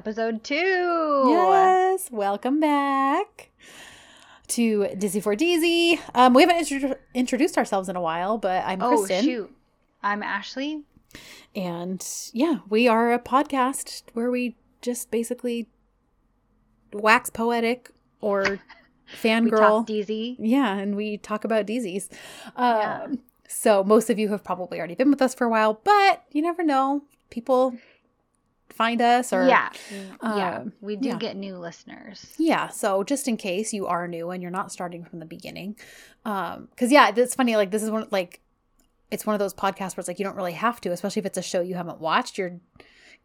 Episode two. Yes, welcome back to Dizzy for Dizzy. Um, we haven't intro- introduced ourselves in a while, but I'm Oh, Kristen. shoot. I'm Ashley. And yeah, we are a podcast where we just basically wax poetic or fangirl. Dizzy. Yeah, and we talk about Deezies. Um, Yeah. So most of you have probably already been with us for a while, but you never know. People find us or yeah. yeah. um, We do yeah. get new listeners. Yeah, so just in case you are new and you're not starting from the beginning, um, because yeah, it's funny. Like this is one like it's one of those podcasts where it's like you don't really have to, especially if it's a show you haven't watched. You're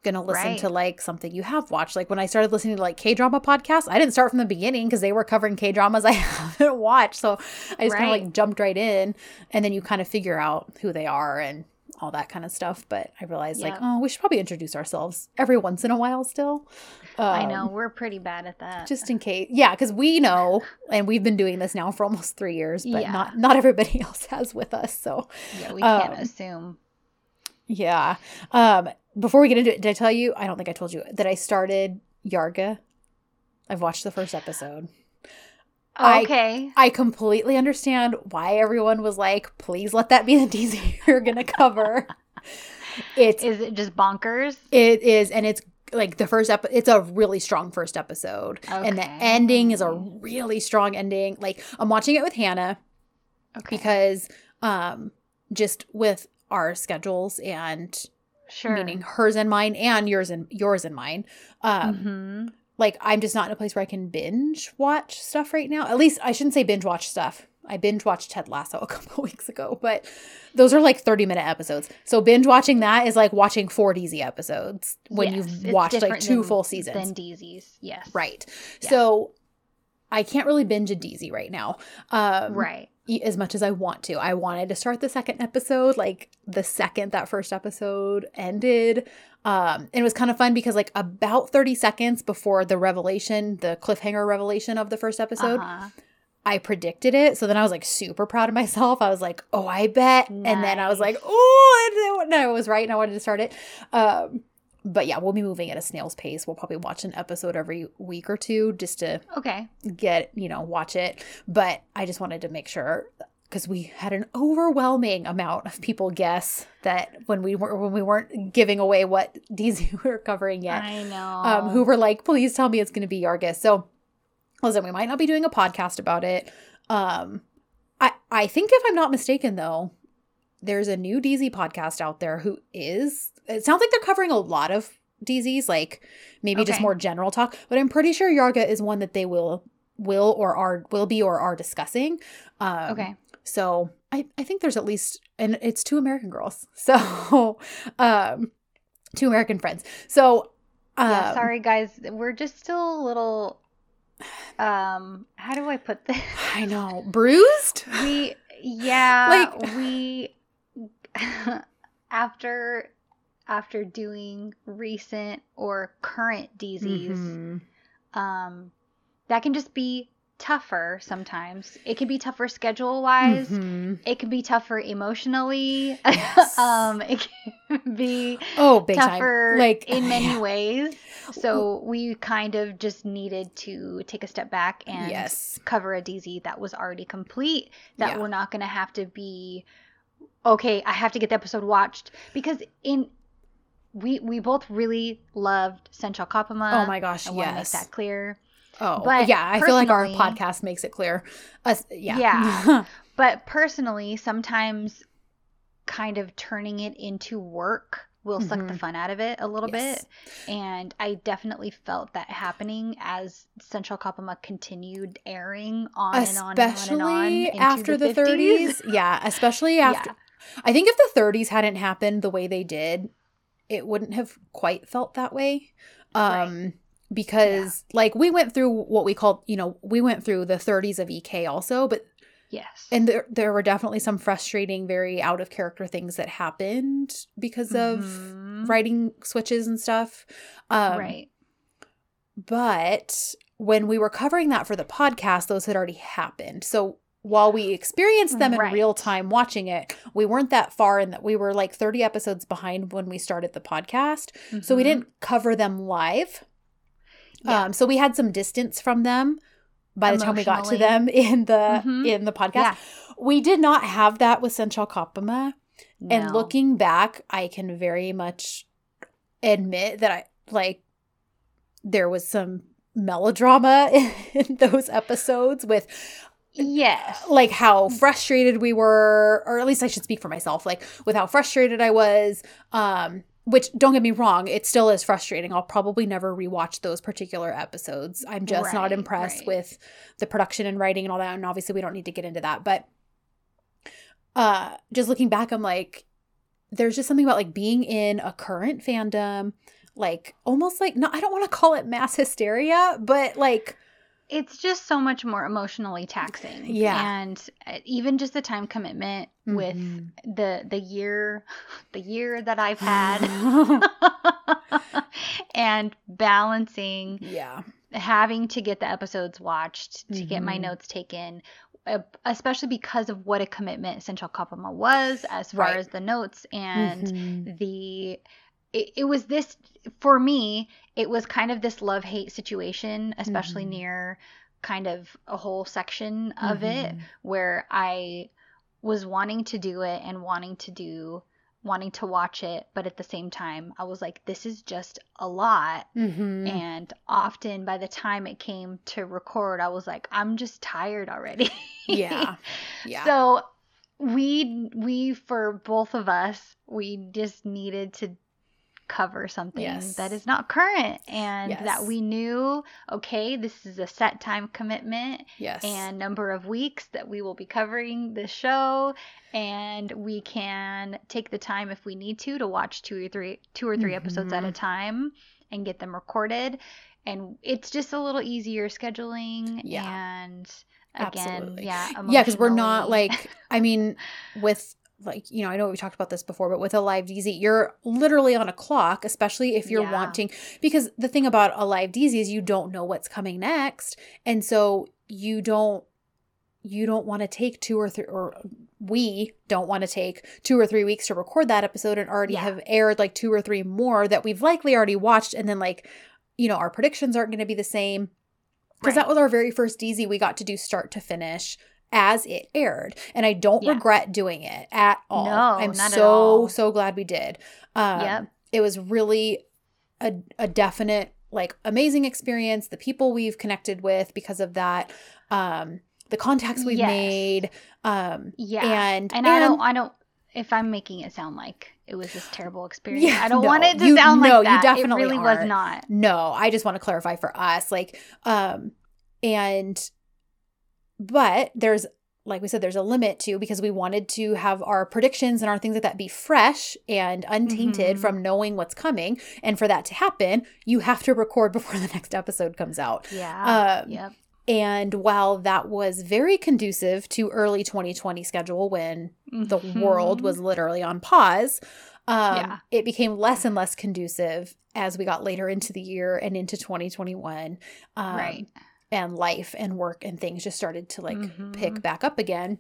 gonna listen Right. to like something you have watched. Like when I started listening to like K drama podcasts, I didn't start from the beginning because they were covering K dramas I haven't watched. So I just kind of like jumped right in, and then you kind of figure out who they are and all that kind of stuff. But I realized like, oh, we should probably introduce ourselves every once in a while still. I Um, know. We're pretty bad at that. just in case yeah because we know and we've been doing this now for almost three years but Yeah. not not everybody else has with us so yeah, we can't um, assume. yeah um before we get into it did i tell you i don't think i told you that i started yarga i've watched the first episode I- Okay. i completely understand why everyone was like please let that be the dz you're gonna cover it's Is it just bonkers? It is, and it's like the first ep. It's a really strong first episode, and the ending is a really strong ending. Like I'm watching it with Hannah Okay. because, um, just with our schedules and sure. meaning hers and mine, and yours and yours and mine. Um, hmm like I'm just not in a place where I can binge watch stuff right now. At least I shouldn't say binge watch stuff. I binge watched Ted Lasso a couple weeks ago, but those are like 30 minute episodes. So binge watching that is like watching four DZ episodes when Yes, you've watched like two than- full seasons. Than DZs. Yes. right. Yeah. So I can't really binge a DZ right now. Um, Right. as much as I want to. I wanted to start the second episode like the second that first episode ended. Um, and it was kind of fun because like about 30 seconds before the revelation, the cliffhanger revelation of the first episode, Uh-huh. I predicted it. So then I was like super proud of myself. I was like, oh, I bet. And then I was like, oh, and I was right and I wanted to start it. Um, but yeah, we'll be moving at a snail's pace. We'll probably watch an episode every week or two just to Okay. get you know watch it but i just wanted to make sure because we had an overwhelming amount of people guess that when we were when we weren't giving away what DZ we were covering yet. I know. um who were like please tell me it's going to be Yargis so listen we might not be doing a podcast about it. Um i i think if i'm not mistaken though there's a new DZ podcast out there who is it sounds like they're covering a lot of DZs like maybe just more general talk but i'm pretty sure Yarga is one that they will will or are will be or are discussing. Um okay. So i i think there's at least and it's two american girls so um two american friends so yeah, um, sorry guys. We're just still a little um how do I put this? i know bruised We yeah, Like- we after after doing recent or current DZs, Mhm. um that can just be tougher sometimes. It can be tougher schedule wise. Mhm. It can be tougher emotionally. Yes. um it can be oh big tougher time like in many yeah. ways. So we kind of just needed to take a step back and yes cover a DZ that was already complete. That Yeah. we're not going to have to be okay. I have to get the episode watched because in we we both really loved Sen Çal Kapımı. oh my gosh I want to make that clear. Oh but yeah i feel like our podcast makes it clear Us, yeah Yeah. But personally, sometimes kind of turning it into work will suck the Mhm. fun out of it a little Yes. bit. And I definitely felt that happening as Central Kapama continued airing on and on and on and on. especially after the, 30s. Yeah, especially after. I think if the 30s hadn't happened the way they did, it wouldn't have quite felt that way. Um because like we went through what we called, you know, we went through the 30s of EK also, but Yes. and there there were definitely some frustrating very out of character things that happened because of Mhm. writing switches and stuff. Um right. but when we were covering that for the podcast, those had already happened. So while we experienced them in Right. real time watching it, we weren't that far in that we were like 30 episodes behind when we started the podcast. So we Mhm. didn't cover them live. Yeah. Um, so we had some distance from them by the time we got to them in the Mhm. in the podcast. Yeah. We did not have that with Sen Çal Kapımı. And looking back, I can very much admit that I like there was some melodrama in those episodes with Yes. like how frustrated we were or at least I should speak for myself like with how frustrated I was um which don't get me wrong it still is frustrating I'll probably never rewatch those particular episodes I'm just not impressed right. with the production and writing and all that and obviously we don't need to get into that but uh just looking back I'm like there's just something about like being in a current fandom like almost like no I don't want to call it mass hysteria but like it's just so much more emotionally taxing. Yeah. And uh, even just the time commitment with Mhm. the the year the year that I've had and balancing yeah having to get the episodes watched to get my Mhm. notes taken uh, especially because of what a commitment Sen Çal Kapımı was as far Right. as the notes and Mhm. the it, it was this for me it was kind of this love hate situation especially Mhm. near kind of a whole section of it Mhm. where i was wanting to do it and wanting to do wanting to watch it but at the same time i was like this is just a lot Mhm. and often by the time it came to record i was like i'm just tired already yeah yeah so we we for both of us, we just needed to cover something Yes. that is not current and Yes. that we knew okay, this is a set time commitment yes and number of weeks that we will be covering this show and we can take the time if we need to to watch two or three two or 3 episodes at a Mhm. time and get them recorded and it's just a little easier scheduling Yeah. and again Absolutely. yeah yeah because we're not like i mean with like you know i know we talked about this before but with a live dz you're literally on a clock especially if you're Yeah. wanting because the thing about a live dz is you don't know what's coming next and so you don't you don't want to take two or three or we don't want to take two or three weeks to record that episode and already Yeah. have aired like two or three more that we've likely already watched and then like you know our predictions aren't going to be the same because Right. that was our very first DZ we got to do start to finish as it aired. And I don't Yeah. regret doing it at all. No, I'm not at so, all. so glad we did. Um, Yep. It was really a, a definite, like, amazing experience. The people we've connected with because of that, um, the contacts we've Yes. made. Um, yeah and, and, I don't I don't if I'm making it sound like it was this terrible experience. Yeah, I don't no, want it to you- sound no, like you that. definitely it really aren't. was not. No, I just want to clarify for us. Like, um, and, but there's, like we said, there's a limit to because we wanted to have our predictions and our things like that be fresh and untainted Mhm. from knowing what's coming. And for that to happen, you have to record before the next episode comes out. Yeah. Um, yep. And while that was very conducive to early 2020 schedule when the world Mhm. was literally on pause. Um, Yeah. It became less and less conducive as we got later into the year and into 2021. Um, right. And life and work and things just started to like Mhm. pick back up again.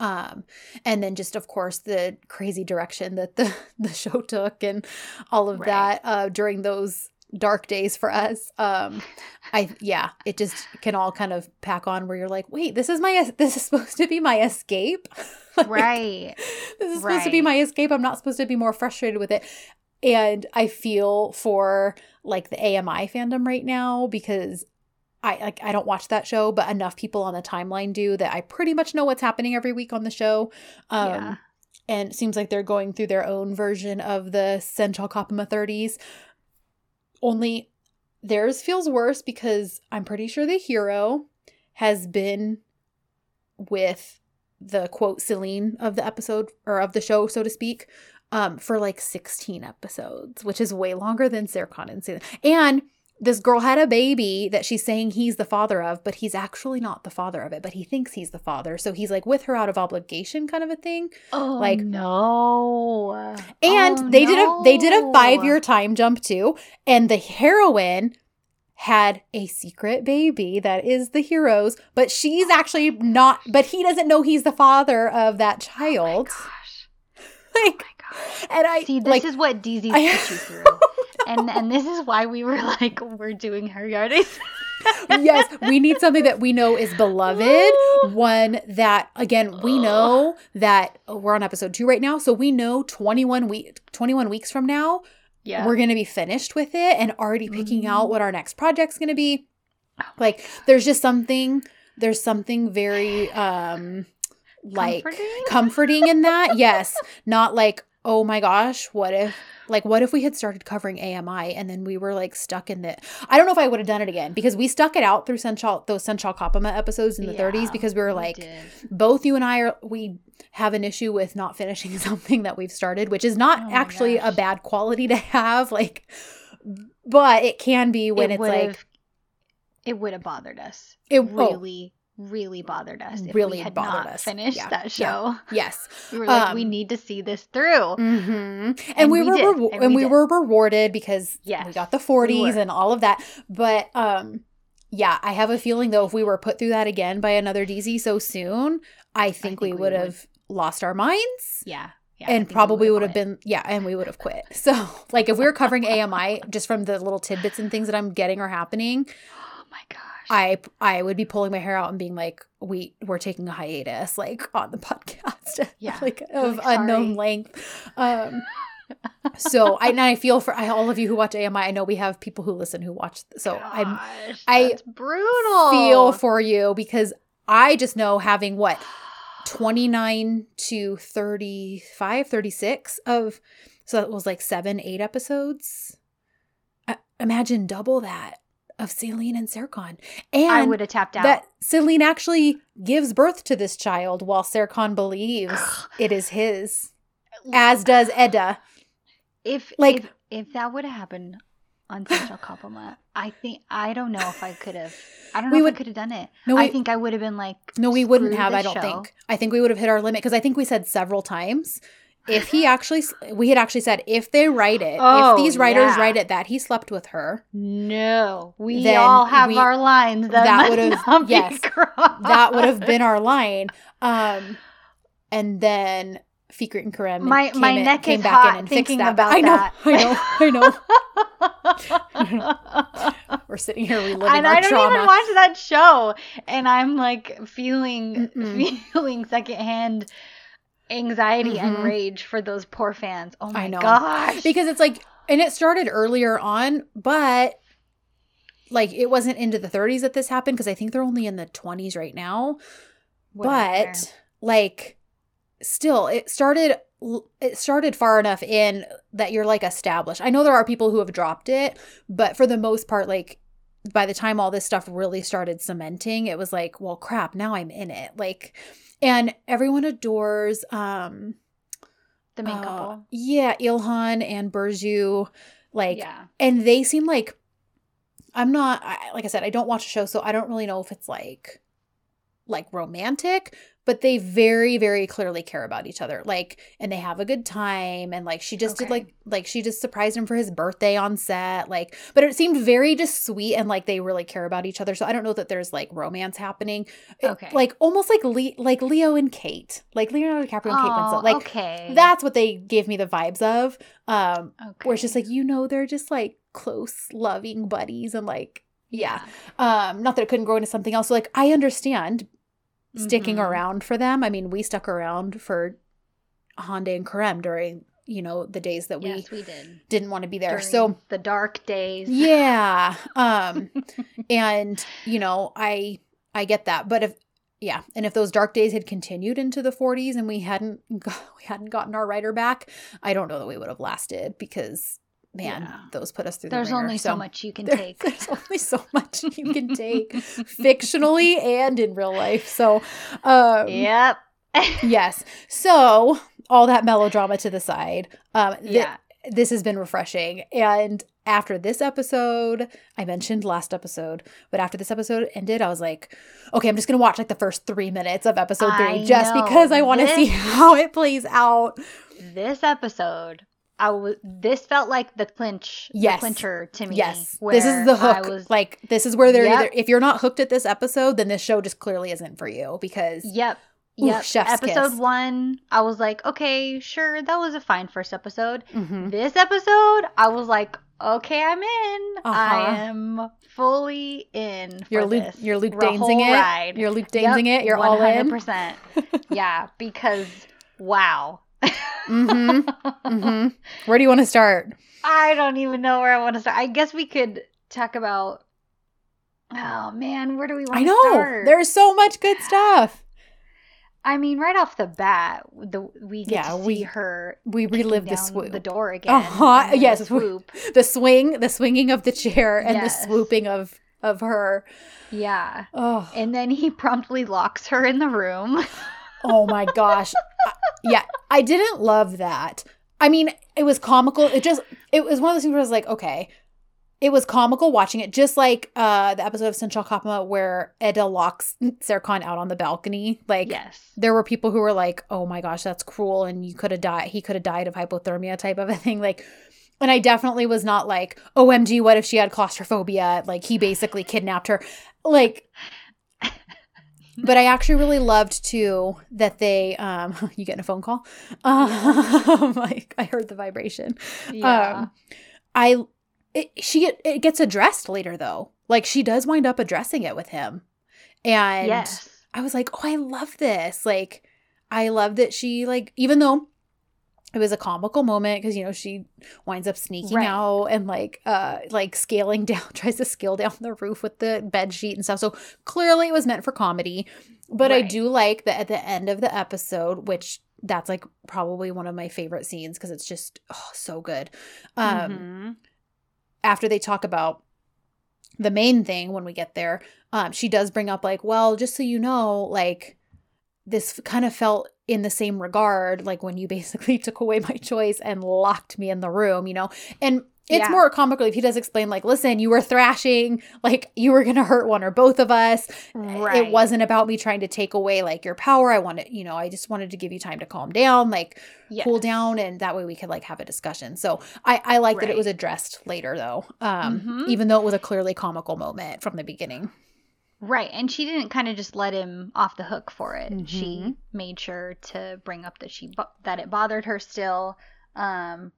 Um, and then just of course the crazy direction that the the show took and all of Right. that uh, during those dark days for us. Um, I yeah, it just can all kind of pack on where you're like, wait, this is my this is supposed to be my escape. Like, Right. this is supposed to be my escape. I'm not supposed to be more frustrated with it. And I feel for like the AMI fandom right now because I like I don't watch that show, but enough people on the timeline do that I pretty much know what's happening every week on the show. Um Yeah. and it seems like they're going through their own version of the Sen Çal Kapımı 30s. Only theirs feels worse because I'm pretty sure the hero has been with the quote Selin of the episode or of the show, so to speak, um, for like 16 episodes, which is way longer than Serkan and Selin. And this girl had a baby that she's saying he's the father of, but he's actually not the father of it, but he thinks he's the father. So he's like with her out of obligation kind of a thing. Oh like- no. And Oh, they did a they did a 5-year time jump too, and the heroine had a secret baby that is the hero's, but she's actually not, but he doesn't know he's the father of that Oh my child. gosh. like, Oh my gosh. and I See, this like, is what DZ's I- put you through. And and this is why we were like, we're doing her yardies. yes, we need something that we know is beloved. One that, again, we know that oh, we're on episode two right now. So we know 21 week, 21 weeks from now, Yeah. we're going to be finished with it and already picking Mhm. out what our next project's going to be. Oh Like, there's just something, there's something very, um, like Comforting? comforting in that. Yes. Not like, oh my gosh, what if like what if we had started covering AMI and then we were like stuck in the I don't know if I would have done it again because we stuck it out through Sensual those Sen Çal Kapımı episodes in the Yeah, 30s because we were like did. both you and I are we have an issue with not finishing something that we've started, which is not Oh actually a bad quality to have like but it can be when it it's like it would have bothered us. it oh, really, really bothered us. Really we had bothered not us. Finished Yeah, that yeah. show. yes. We were like, we Um, need to see this through. hmm And, And we, we were and and we we were rewarded because we got the 40s were. and all of that. But um yeah, I have a feeling though if we were put through that again by another DZ so soon, I think, think we we would have lost our minds. Yeah. yeah and probably would would've been yeah, and we would have quit. So, like if we were covering AMI just from the little tidbits and things that I'm getting are happening, Oh my gosh. I I would be pulling my hair out and being like, "We we're taking a hiatus, like on the podcast, Yeah. like of like, unknown length." Um, so I and I feel for all of you who watch AMI. I know we have people who listen who watch. So I Gosh, I brutal. feel for you because I just know having what 29 to 35, 36 of so that was like seven, eight episodes. I, imagine double that of Selin and Serkan. And I would have tapped out. that Selin actually gives birth to this child while Serkan believes it is his, as does Eda. if like- if, if that would have happened on Central Compliment, I think I don't know if I could have. I don't know We if I could have done it. No, I think I would have been like, No, we wouldn't have, I don't show." think. I think we would have hit our limit because I think we said several times if he actually, we had actually said if they write it, Oh, if these writers yeah. write it that he slept with her, No, we all have we- our lines. That, that would've- yes, crossed. that would have been our line. Um, and then Fikret and Kerem My- came, my in, neck came is back hot in and fixed that. About I know, that. I know, I know. We're sitting here reliving and our I don't trauma. even watch that show, and I'm like feeling Mm-mm. feeling secondhand anxiety and Mhm. rage for those poor fans. Oh my gosh! because it's like and it started earlier on but like it wasn't into the 30s that this happened because i think they're only in the 20s right now Whatever. but like still it started it started far enough in that you're like established i know there are people who have dropped it but for the most part like by the time all this stuff really started cementing it was like well crap now i'm in it like and everyone adores um the main uh, couple. yeah ilhan and burcu like yeah. and they seem like i'm not I, like i said i don't watch a show so i don't really know if it's like like romantic but they very very clearly care about each other like and they have a good time and like she just did like like she just surprised him for his birthday on set like but it seemed very just sweet and like they really care about each other so i don't know that there's like romance happening It- Okay. like almost like Le- like leo and kate like leonardo dicaprio and kate Oh, winslet like okay. that's what they gave me the vibes of um okay. where it's just like you know they're just like close loving buddies and like yeah um not that it couldn't grow into something else so like i understand sticking Mhm. around for them i mean we stuck around for hande and kerem during you know the days that we Yes, we did. didn't want to be there During so the dark days. yeah um and you know i i get that but if yeah and if those dark days had continued into the 40s and we hadn't got, we hadn't gotten our writer back i don't know that we would have lasted because man Yeah. those put us through There's the ringer. only so, much you can there- take. there's only so much you can take fictionally and in real life so um yep. yes so all that melodrama to the side um th- yeah. this has been refreshing. And after this episode, I mentioned last episode, but after this episode ended, I was like, okay, I'm just going to watch like the first three minutes of episode three I just know. because I want to see how it plays out. This episode I was. This felt like the clinch, Yes. the clincher to me. Yes, this is the I hook. was, like this is where they're Yep. either if you're not hooked at this episode, then this show just clearly isn't for you because Yep. Ooh, Yep. chef's episode kiss. one, I was like, okay, sure, that was a fine first episode. Mhm. This episode, I was like, okay, I'm in. Uh-huh. I am fully in. For you're Luke this you're Luke Dainsing whole it. ride. You're Luke Yep, it. You're all in. 100%. yeah, because wow. Hmm hmm Where do you want to start? I don't even know where I want to start. I guess we could talk about. Oh man, where do we want to start? I know start? there's so much good stuff. I mean, right off the bat, the we get Yeah, to see we- her We relive the swoop, the door again. Uh-huh, yes, the swoop. the swing, the swinging of the chair, and Yes. the swooping of of her. Yeah, Oh, and then he promptly locks her in the room. oh my gosh. Yeah, I didn't love that. I mean, it was comical. It just it was one of those things where I was like, okay. It was comical watching it, just like uh the episode of Sen Çal Kapımı where Eda locks Serkan out on the balcony. Like yes. there were people who were like, "Oh my gosh, that's cruel," and you could have died. He could have died of hypothermia, type of a thing. Like, and I definitely was not like, "OMG, what if she had claustrophobia?" Like he basically kidnapped her. Like, but I actually really loved too that they. Um, you getting a phone call? Um, like I heard the vibration. Yeah. Um, I. It, she it gets addressed later though. Like she does wind up addressing it with him, and yes. I was like, oh, I love this. Like, I love that she, like, even though it was a comical moment because, you know, she winds up sneaking Right. out and, like, uh, like scaling down, tries to scale down the roof with the bed sheet and stuff. So clearly it was meant for comedy. But I do like that at the end of the episode, which that's like probably one of my favorite scenes because it's just oh, so good. Um, Mhm. after they talk about the main thing when we get there, um, she does bring up like, well, just so you know, like this kind of felt in the same regard, like when you basically took away my choice and locked me in the room, you know, and. It's Yeah. more comical if he does explain, like, listen, you were thrashing, like, you were gonna hurt one or both of us. Right. It wasn't about me trying to take away, like, your power. I wanted, you know, I just wanted to give you time to calm down, like, cool down and that way we could like have a discussion so i i like that it was addressed later though um Mhm. even though it was a clearly comical moment from the beginning Right. And she didn't kind of just let him off the hook for it. Mhm. She made sure to bring up that she that it bothered her still. Um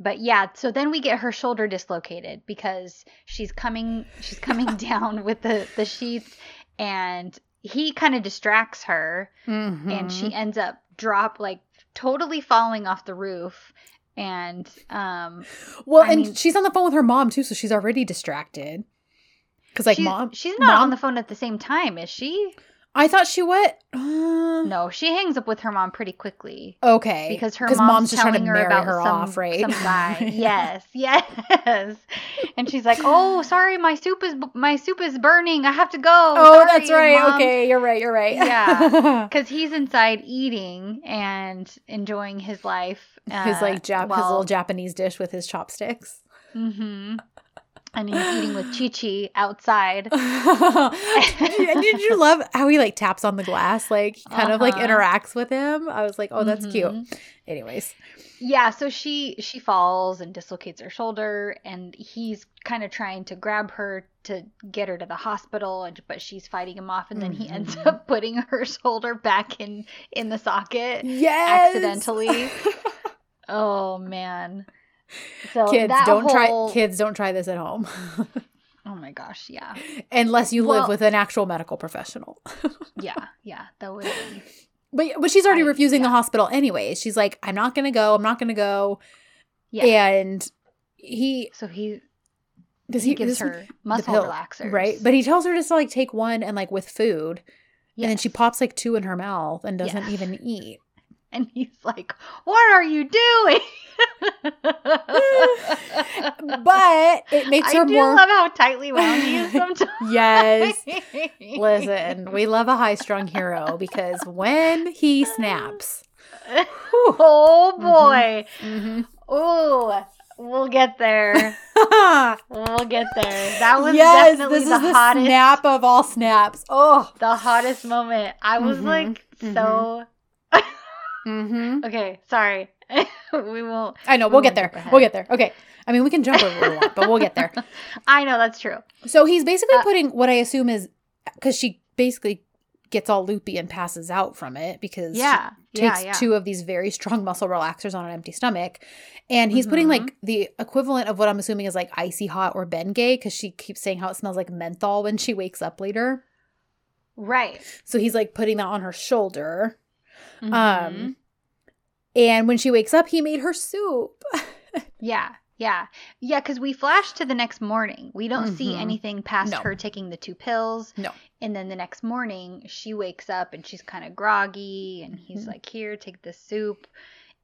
but yeah, so then we get her shoulder dislocated because she's coming she's coming down with the the sheets and he kind of distracts her and she Mm-hmm. ends up drop like totally falling off the roof and um well I and mean- she's on the phone with her mom too so she's already distracted because like she's, mom she's not mom- on the phone at the same time is she i thought she what uh, no she hangs up with her mom pretty quickly okay because her mom's, just trying to telling her marry about her some, off right some guy. Yes, yes. And she's like, "Oh, sorry, my soup is my soup is burning. I have to go." oh that's right okay you're right you're right Yeah. Because he's inside eating and enjoying his life. his like Jap- his little japanese dish with his chopsticks hmm And he's eating with Chi Chi outside. did, you, did you love how he like taps on the glass like he kind of like Uh-huh. interacts with him i was like oh that's cute Mhm. anyways Yeah, so she she falls and dislocates her shoulder, and he's kind of trying to grab her to get her to the hospital, and- but she's fighting him off, and then he ends Mhm. up putting her shoulder back in in the socket yes accidentally. oh man! So kids don't whole- try kids don't try this at home. Oh my gosh! Yeah, unless you live with an actual medical professional. Yeah, yeah. That would be but but she's already I- refusing the hospital anyways she's like i'm not gonna go i'm not gonna go. Yeah. and he so he does he he, gives her muscle pill, relaxers, right? But he tells her just to like take one and like with food. And then she pops like two in her mouth and doesn't Yeah. even eat And he's like, "What are you doing?" but it makes I her do more love how tightly wound he is sometimes. yes listen we love a high-strung hero because when he snaps oh boy. mhm. Oh, we'll get there. We'll get there. That was yes definitely the the hottest snap of all snaps oh the hottest moment. I was Mhm, like so mm-hmm. okay, sorry. we won't. I know We we'll get there. We'll get there. Okay. I mean, we can jump over we want, but we'll get there. I know that's true. So he's basically Uh, putting what I assume is because she basically gets all loopy and passes out from it because Yeah. she Yeah. takes Yeah. two of these very strong muscle relaxers on an empty stomach. And he's putting Mhm. like the equivalent of what I'm assuming is like icy hot or Bengay because she keeps saying how it smells like menthol when she wakes up later. Right. So he's like putting that on her shoulder. Mhm. Um, and when she wakes up, he made her soup. Yeah. Yeah. Yeah. Because we flash to the next morning. We don't see Mhm. anything past No. her taking the two pills. No. And then the next morning, she wakes up and she's kind of groggy. And he's Mhm. like, Here, take this soup.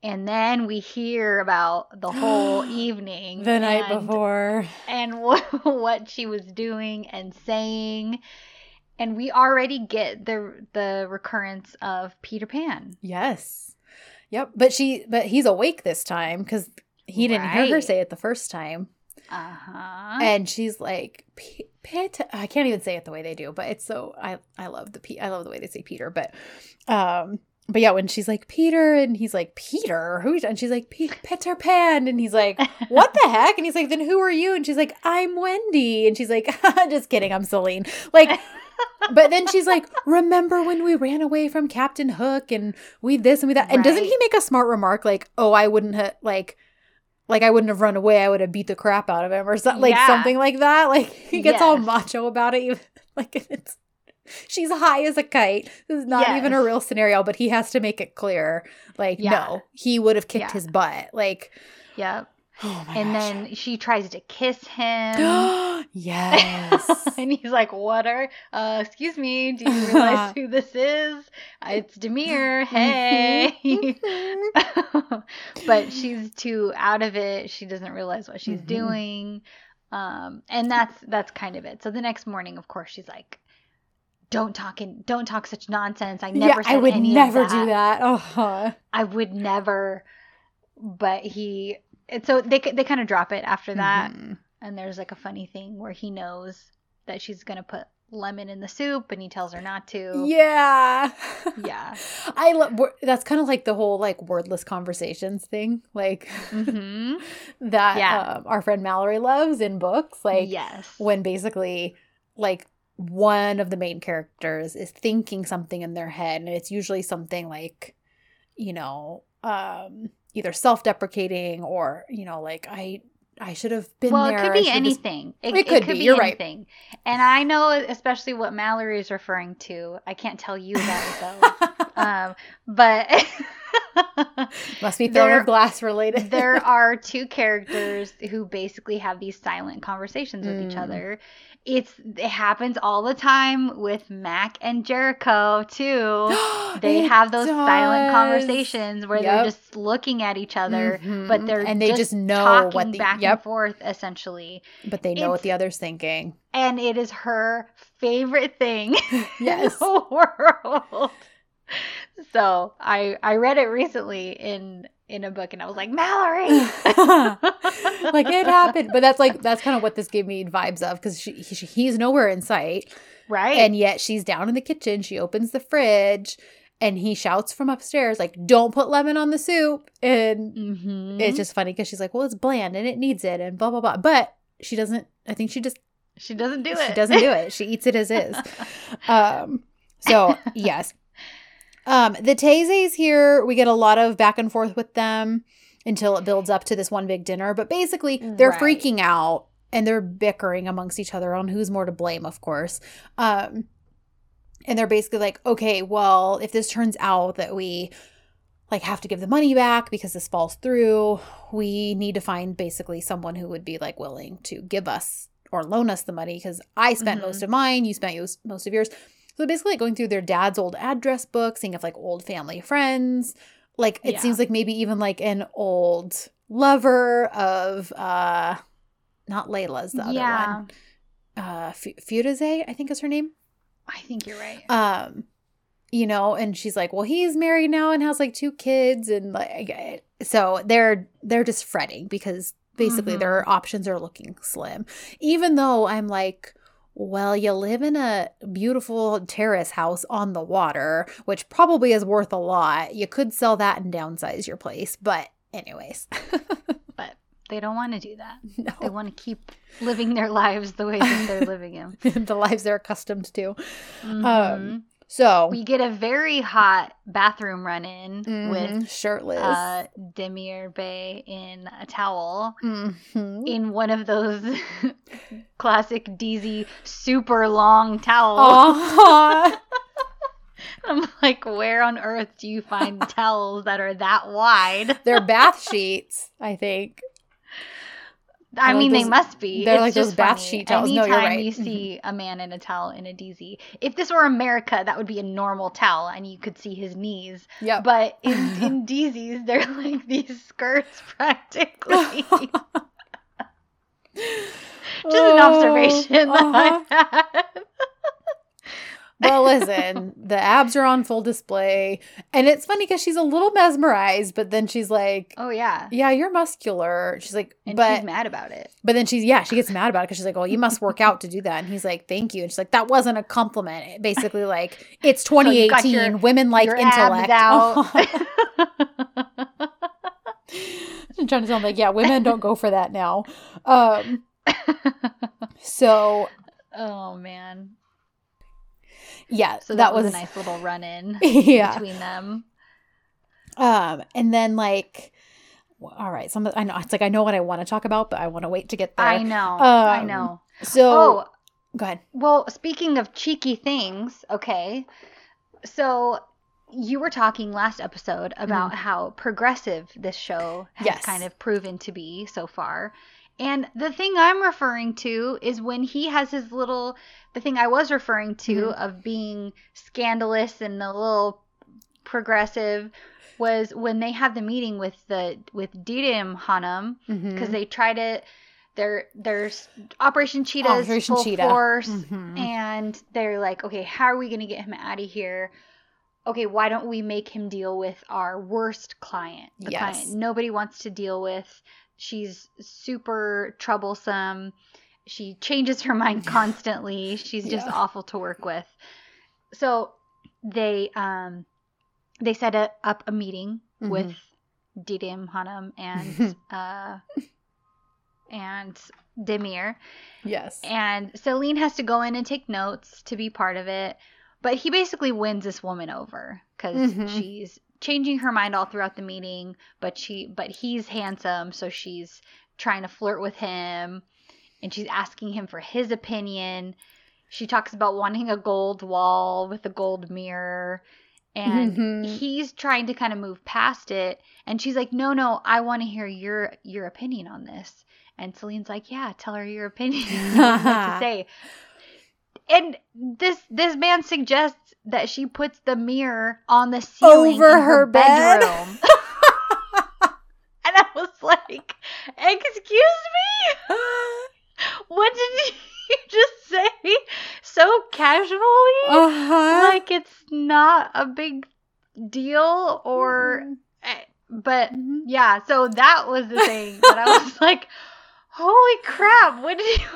And then we hear about the whole evening. the night before. and what, what she was doing and saying. And we already get the the recurrence of Peter Pan. Yes. Yep. But she but he's awake this time because he didn't hear her say it the first time. Uh-huh. And she's like, "P- Pit I can't even say it the way they do, but it's so I I love the P I love the way they say Peter, but um but yeah, when she's like Peter and he's like Peter, who's and she's like Peter Pan and he's like what the heck? And he's like, then who are you? And she's like, I'm Wendy. And she's like, just kidding, I'm Selin. Like, but then she's like, remember when we ran away from Captain Hook and we this and we that? And doesn't he make a smart remark like, oh, I wouldn't have like, like I wouldn't have run away. I would have beat the crap out of him or something like Yeah. something like that. Like he gets all macho about it. Even, like it's. She's high as a kite. This is not even a real scenario, but he has to make it clear. Like, Yeah. no, he would have kicked Yeah. his butt. Like, yep. Oh And gosh. then she tries to kiss him. yes. and he's like, "What are? Uh, excuse me. Do you realize who this is? Uh, It's Demir. Hey." Mhm. but she's too out of it. She doesn't realize what she's Mhm. doing. Um, and that's that's kind of it. So the next morning, of course, she's like, "Don't talk in, don't talk such nonsense. I never yeah, said I would never that. do that. Oh, I would never." But he, and so they they kind of drop it after that, Mhm. and there's like a funny thing where he knows that she's gonna put lemon in the soup, and he tells her not to. Yeah. Yeah. I love that's kind of like the whole like wordless conversations thing, like hmm that Yeah. um, our friend Mallory loves in books. Like yes. when basically like one of the main characters is thinking something in their head and it's usually something like you know um either self-deprecating or you know like i i should have been well, there it could be should've just-" anything. It, It could be, you're right. anything. And I know especially what Mallory is referring to. I can't tell you that though. um, but must be throne there- of glass related there are two characters who basically have these silent conversations with each Mm. other. It's it happens all the time with Mac and Jericho too. They have those silent conversations where Yep. they're just looking at each other, but Mhm. they're and they just, just know talking what the back and forth essentially. but they know what the other's thinking And it is her favorite thing yes in the world. So I I read it recently in in a book and I was like, Mallory. like it happened but that's like that's kind of what this gave me vibes of because she, he, he's nowhere in sight right? and yet she's down in the kitchen she opens the fridge and he shouts from upstairs like don't put lemon on the soup and Mhm. it's just funny because she's like well it's bland and it needs it and blah blah blah but she doesn't i think she just she doesn't do it. she doesn't do it she eats it as is um so yes um the Tazes here we get a lot of back and forth with them until it builds up to this one big dinner but basically they're Right. freaking out and they're bickering amongst each other on who's more to blame of course um and they're basically like okay well if this turns out that we like have to give the money back because this falls through we need to find basically someone who would be like willing to give us or loan us the money because i spent Mhm. most of mine you spent most of yours so basically going through their dad's old address book seeing if like old family friends like it Yeah. seems like maybe even like an old lover of uh not layla's the other yeah, one uh F- Fiudaze, i think is her name I think you're right. um you know and she's like well he's married now and has like two kids and like so they're they're just fretting because basically Mhm. their options are looking slim even though i'm like well, you live in a beautiful terrace house on the water, which probably is worth a lot. You could sell that and downsize your place. But, anyways. but they don't want to do that. no. They want to keep living their lives the way that they're living them. the lives they're accustomed to. Mhm. Um, so, we get a very hot bathroom run in with mhm, shirtless. uh, Demir Bey in a towel. Mhm. in one of those classic DZ super long towels. Aw. I'm like, where on earth do you find towels that are that wide? They're bath sheets, I think. I like mean, they those- must be. they're It's like those just bath funny. sheet towels. No, Anytime you're right. you see a man in a towel in a DZ, if this were America, that would be a normal towel, and you could see his knees. Yep. But in, in DZs, they're like these skirts practically. Just an observation Oh, that uh-huh. I had. Well, listen, the abs are on full display. And it's funny because she's a little mesmerized, but then she's like, Oh yeah. yeah, you're muscular. She's like, And but she's mad about it. but then she's yeah, she gets mad about it because she's like, Well, you must work out to do that. And he's like, thank you. And she's like, that wasn't a compliment. Basically, like it's you got 2018. your- women like intellect. I'm trying to sound like yeah, women don't go for that now. Um, so oh man. Yeah, So that, that, was, was a nice little run in yeah. between them. Um, and then like, all right, some of- I know it's like I know what I want to talk about, but I want to wait to get there. I know. I Um, know. So Oh, go ahead. well, speaking of cheeky things, okay. So you were talking last episode about how progressive this show has. Yes. kind of proven to be so far. And the thing I'm referring to is when he has his little the thing I was referring to Mhm. of being scandalous and a little progressive was when they have the meeting with the with Didim Hanum Mm-hmm. because they try to their there's Operation Cheetah's Operation full Cheetah. force Mhm. and they're like, okay, how are we going to get him out of here? Okay, why don't we make him deal with our worst client? The Yes. client nobody wants to deal with. She's super troublesome. She changes her mind constantly. She's just Yeah. awful to work with. So they um they set a, up a meeting Mhm. with Didim Hanum and uh and Demir. yes. And Selin has to go in and take notes to be part of it. But he basically wins this woman over because Mhm. she's changing her mind all throughout the meeting. But she, but he's handsome, so she's trying to flirt with him, and she's asking him for his opinion. She talks about wanting a gold wall with a gold mirror, and Mhm. he's trying to kind of move past it. And she's like, "No, no, I want to hear your your opinion on this." And Selin's like, "Yeah, tell her your opinion. what to say." And this this man suggests that she puts the mirror on the ceiling Over in her, her bed? bedroom. and I was like, "Excuse me, what did you just say?" So casually, uh-huh. like it's not a big deal, or eh, but Mhm. yeah, so that was the thing. But I was like, holy crap, what did you,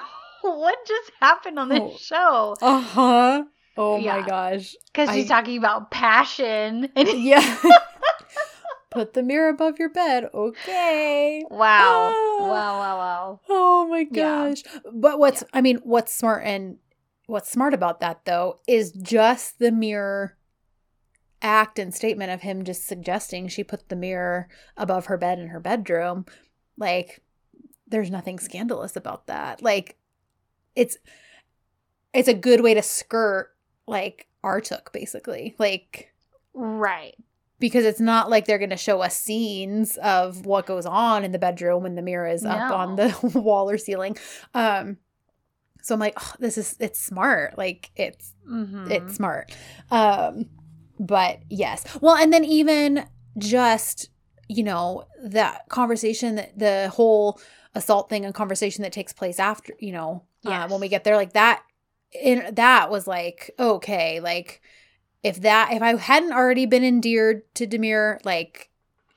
what just happened on this Oh. show? Uh-huh. Oh my gosh. Because she's I- talking about passion. And Yeah. Put the mirror above your bed. Okay. wow. Ah. Wow, wow, wow. Oh my Yeah. gosh. But what's I mean, what's smart and what's smart about that though is just the mirror act and statement of him just suggesting she put the mirror above her bed in her bedroom. Like there's nothing scandalous about that. Like it's it's a good way to skirt like RTÜK basically. Like Right. because it's not like they're going to show us scenes of what goes on in the bedroom when the mirror is up on the wall or ceiling. Um, so I'm like, oh, this is it's smart. Like it's Mm-hmm. it's smart. Um, but yes, well, and then even just you know that conversation that the whole assault thing and conversation that takes place after you know uh, when we get there like that in that was like okay like if that if i hadn't already been endeared to demir like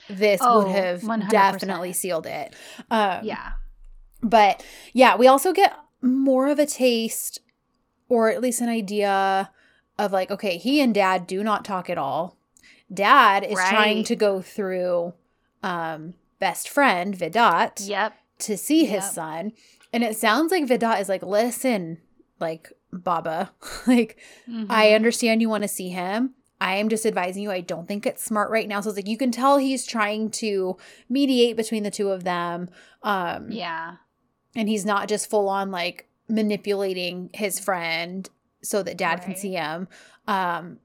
this Oh, would have 100%. definitely sealed it um yeah. but yeah we also get more of a taste or at least an idea of like, okay, he and dad do not talk at all. Dad is trying to go through um best friend Vidat Yep. to see his Yep. son. And it sounds like Vedat is like, listen, like Baba, like I Mhm. understand you want to see him. I am just advising you. I don't think it's smart right now. So it's like you can tell he's trying to mediate between the two of them. Um Yeah. and he's not just full on like manipulating his friend so that dad can see him. Um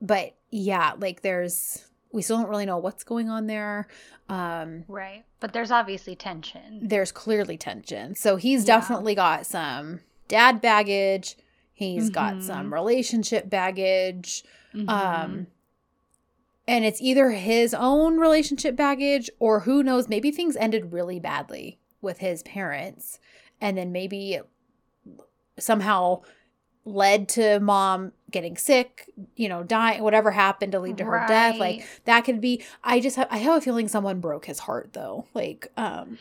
but yeah, like there's we still don't really know what's going on there. Um Right. But there's obviously tension. there's clearly tension. So he's Yeah. definitely got some dad baggage. He's got Mhm. some relationship baggage. Mhm. Um and it's either his own relationship baggage or who knows, maybe things ended really badly with his parents and then maybe somehow led to mom getting sick, you know, dying, whatever happened to lead to her death. Like that could be I just have I have a feeling someone broke his heart though. Like um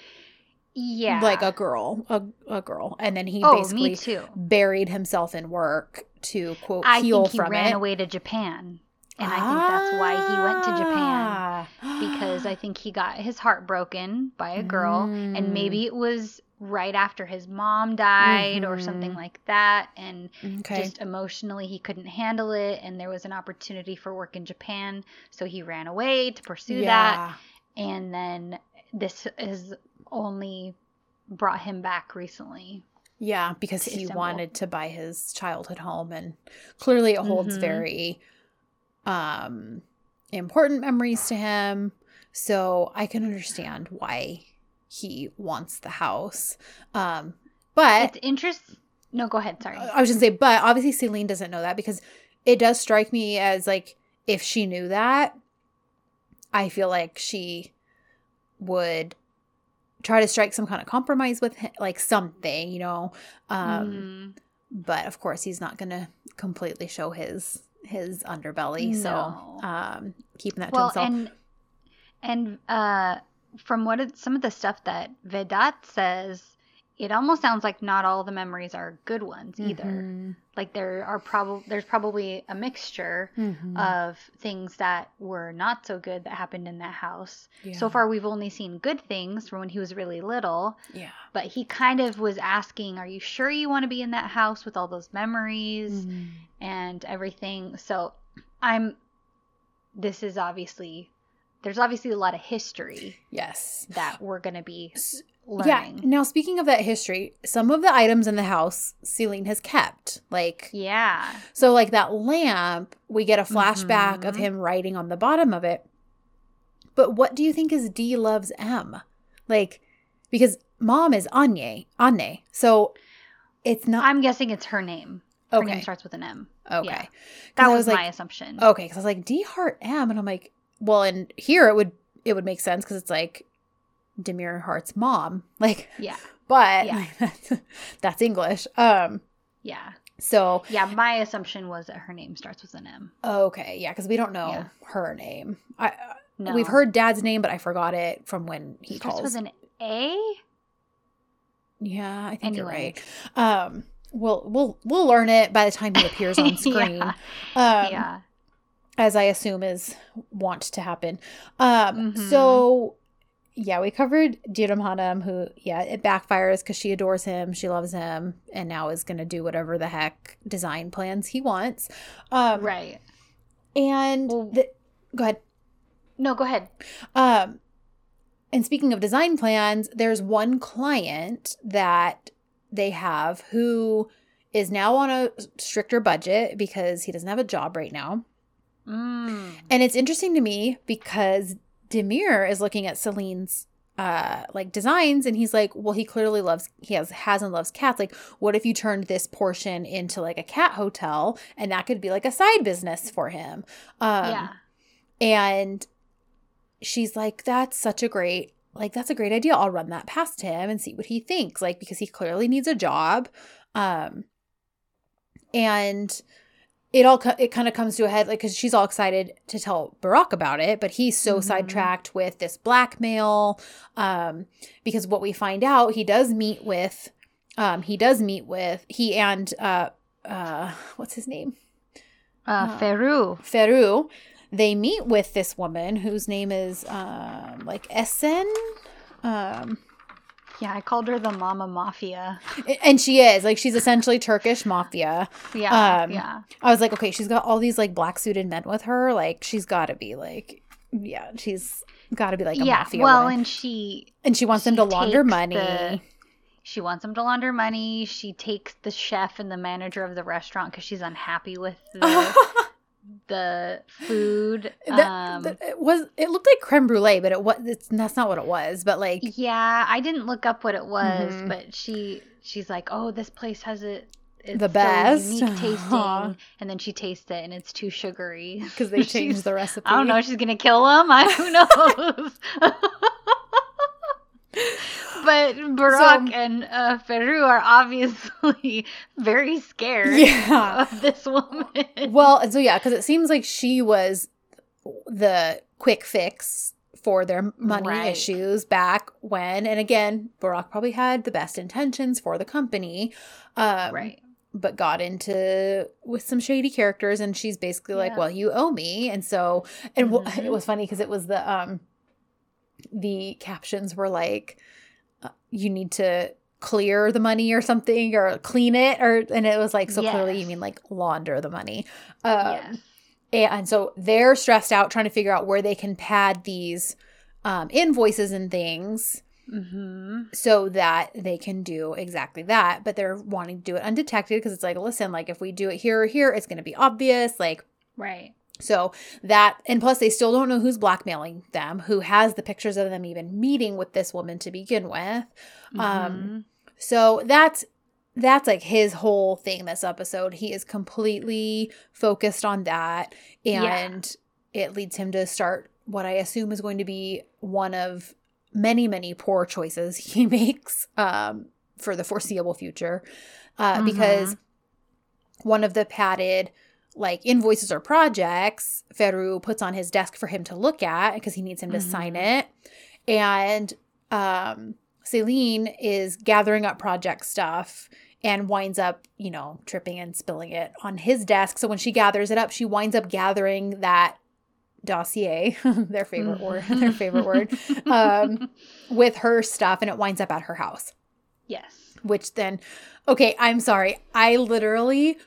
yeah. like a girl, a, a girl, and then he oh, basically too. buried himself in work to quote I heal think he from ran it. away to Japan. And I think that's why he went to Japan Ah. because I think he got his heart broken by a girl Mm. and maybe it was right after his mom died or something Mhm. like that and okay, just emotionally he couldn't handle it and there was an opportunity for work in Japan so he ran away to pursue that yeah, and then this has only brought him back recently. yeah, because he wanted to buy his childhood home, and clearly it holds Mhm. very um important memories to him. So I can understand why he wants the house. Um, but It's interest No, go ahead, sorry. I was gonna say, but obviously Selin doesn't know that because it does strike me as like if she knew that, I feel like she would try to strike some kind of compromise with him, like something, you know. Um, Mhm. But of course, he's not gonna completely show his his underbelly. So um, keeping that well, to himself. and and uh, from what it, some of the stuff that Vedat says, it almost sounds like not all the memories are good ones either. Mhm. Like there are probably there's probably a mixture Mhm. of things that were not so good that happened in that house. So far, we've only seen good things from when he was really little. yeah. But he kind of was asking, "Are you sure you want to be in that house with all those memories?" Mhm. and everything. So I'm this is obviously there's obviously a lot of history Yes. that we're going to be learning. Yeah. Now, speaking of that history, some of the items in the house Selin has kept. Like, Yeah. so like that lamp, we get a flashback of Mhm. him writing on the bottom of it. But what do you think is D loves M? Like, because mom is Anye, Anye. So it's not I'm guessing it's her name. Her okay. name starts with an M. okay. yeah. That was, was like, my assumption. Okay, because I was like D Heart M, and I'm like, well, and here it would it would make sense because it's like Demir Hart's mom, like, Yeah. but Yeah. that's, that's English. Um, Yeah. so Yeah, my assumption was that her name starts with an M. okay, yeah, because we don't know Yeah. her name. I uh, No. we've heard Dad's name, but I forgot it from when he It starts calls. with an A? yeah, I think you're right. Um, we'll we'll we'll learn it by the time he appears on screen. yeah. Um, yeah. As I assume is want to happen. Um, Mhm. so yeah, we covered Jiram Hanam, who yeah, it backfires because she adores him, she loves him, and now is gonna do whatever the heck design plans he wants. Um, Right. and Well- the, go ahead. No, go ahead. Um, and speaking of design plans, there's one client that they have who is now on a stricter budget because he doesn't have a job right now. Mm. And it's interesting to me because Demir is looking at Selin's uh like designs and he's like, well, he clearly loves he has has and loves cats. Like, what if you turned this portion into like a cat hotel and that could be like a side business for him? Um yeah. and she's like, that's such a great like that's a great idea. I'll run that past him and see what he thinks. Like because he clearly needs a job. Um and it all it kind of comes to a head like because she's all excited to tell Barack about it, but he's so Mhm. sidetracked with this blackmail. Um, because what we find out, he does meet with um, he does meet with he and uh, uh, what's his name? Uh. Feru. Feru. They meet with this woman whose name is um, like Essen. Um, Yeah, I called her the Mama Mafia. and she is like she's essentially Turkish mafia. Yeah, Um, yeah. I was like, okay, she's got all these like black suited men with her. Like she's got to be like, yeah, she's got to be like a yeah, mafia well, woman. and she and she wants them to launder money. the- she wants them to launder money. She takes the chef and the manager of the restaurant because she's unhappy with the the food. That- um, that- it was it looked like creme brulee, but it was it's that's not what it was. But like yeah, I didn't look up what it was, Mhm. but she she's like, oh, this place has it. It's The best. so unique tasting, Aw. and then she tastes it, and it's too sugary because they changed the recipe. I don't know. She's gonna kill them. I, who knows? but Barack So- and uh, Feru are obviously very scared Yeah. of this woman. Well, and so yeah, because it seems like she was the quick fix for their money Right. issues back when, and again, Barack probably had the best intentions for the company, um, right. But got into with some shady characters, and she's basically like, Yeah. "Well, you owe me," and so, and Mhm. it was funny because it was the um, the captions were like, "You need to." clear the money or something or clean it or and it was like so clearly you mean like launder the money um, yes. and so they're stressed out trying to figure out where they can pad these um, invoices and things Mm-hmm. so that they can do exactly that. But they're wanting to do it undetected because it's like, listen, like if we do it here or here, it's going to be obvious. Like, Right. So that, and plus they still don't know who's blackmailing them, who has the pictures of them even meeting with this woman to begin with. Um, Mhm. So that's that's like his whole thing this episode. He is completely focused on that Yeah. and it leads him to start what I assume is going to be one of many many poor choices he makes um for the foreseeable future. Uh because one of the padded like invoices or projects Feru puts on his desk for him to look at because he needs him to sign Mhm. it. And um Selin is gathering up project stuff and winds up, you know, tripping and spilling it on his desk. So when she gathers it up, she winds up gathering that dossier, their favorite word, their favorite word, um, with her stuff, and it winds up at her house. yes. Which then, okay, I'm sorry, I literally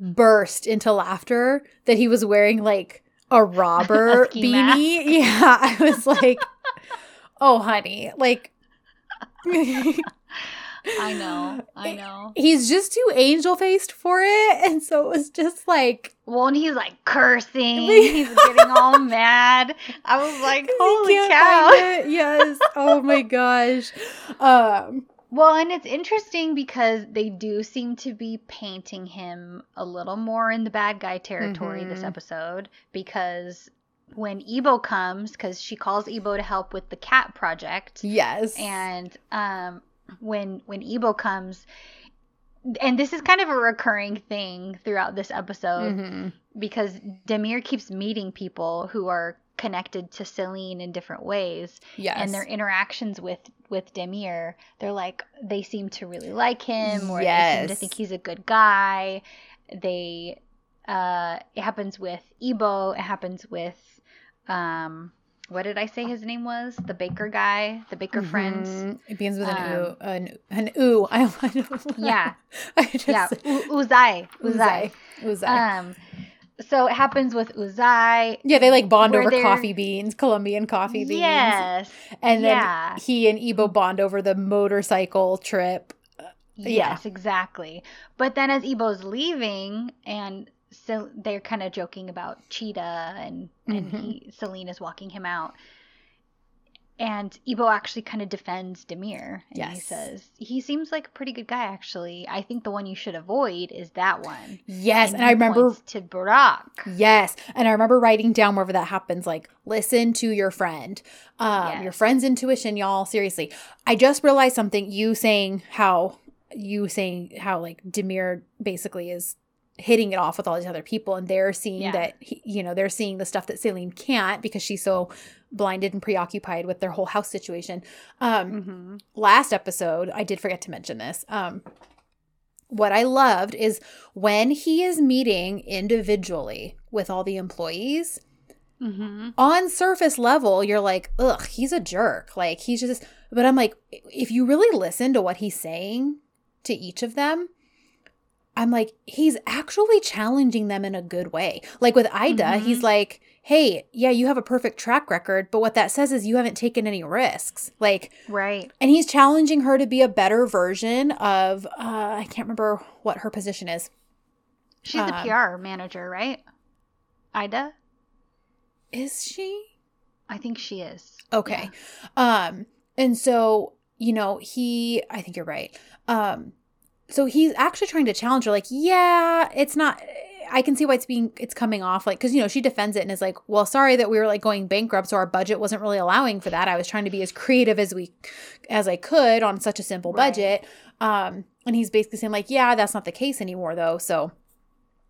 burst into laughter that he was wearing like a robber ski beanie. mask. Yeah, I was like, oh, honey, like. I know. I know. He's just too angel faced for it. And so it was just like, Well, and he's like cursing. He's getting all mad. I was like, holy cow. Yes. Oh my gosh. Um, Well, and it's interesting because they do seem to be painting him a little more in the bad guy territory this Mhm. episode because when Ebo comes, because she calls Ebo to help with the cat project, yes. and um, when when Ebo comes, and this is kind of a recurring thing throughout this episode Mhm. because Demir keeps meeting people who are connected to Selin in different ways Yes. and their interactions with with Demir, they're like they seem to really like him or they seem to think he's a good guy. They uh it happens with Ebo, it happens with um what did I say his name was? The baker guy, the baker friends. Mhm. It begins with an Um, ooh. An, an ooh. I, I Yeah. I just, Yeah, U- Uzai. Uzai. Uzai. Uzai. Um so it happens with Uzai. yeah, they like bond over they're- coffee beans, Colombian coffee beans. Yes. And then yeah. he and Ebo bond over the motorcycle trip. Yeah. Yes, exactly. But then as Ebo's leaving, and so they're kind of joking about Cheetah, and and Mhm. he Selin is walking him out, and Ebo actually kind of defends Demir, and he says he seems like a pretty good guy. Actually, I think the one you should avoid is that one. Yes. And, he I remember to Barack. Yes. And I remember writing down wherever that happens, like, listen to your friend. Um, Your friend's intuition, y'all. Seriously. I just realized something. You saying how, you saying how, like, Demir basically is hitting it off with all these other people and they're seeing Yeah. that, he, you know, they're seeing the stuff that Selin can't because she's so blinded and preoccupied with their whole house situation. Um, Mm-hmm. last episode, I did forget to mention this. Um, what I loved is when he is meeting individually with all the employees, Mm-hmm. on surface level, you're like, ugh, he's a jerk. Like, he's just, but I'm like, if you really listen to what he's saying to each of them, I'm like, he's actually challenging them in a good way. Like with Ida, Mhm. he's like, hey, yeah, you have a perfect track record, but what that says is you haven't taken any risks. Like, Right. and he's challenging her to be a better version of, uh, I can't remember what her position is. She's the Um, PR manager, right? Ida? Is she? I think she is. Okay. Um and so, you know, he I think you're right. Um so he's actually trying to challenge her like, yeah, it's not I can see why it's being it's coming off like cuz you know, she defends it and is like, "Well, sorry that we were like going bankrupt, so our budget wasn't really allowing for that. I was trying to be as creative as we as I could on such a simple Right. budget." Um and he's basically saying like, "Yeah, that's not the case anymore though." So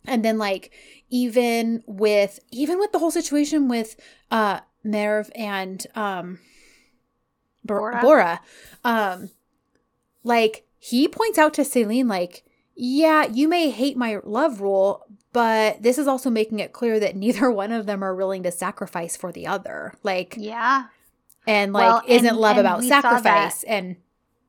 and then like even with even with the whole situation with uh Merve and um Bora? Bora. Um like he points out to Selin like, "Yeah, you may hate my love rule, but this is also making it clear that neither one of them are willing to sacrifice for the other." Like Yeah. and like Well, isn't and- love and about we saw that- sacrifice and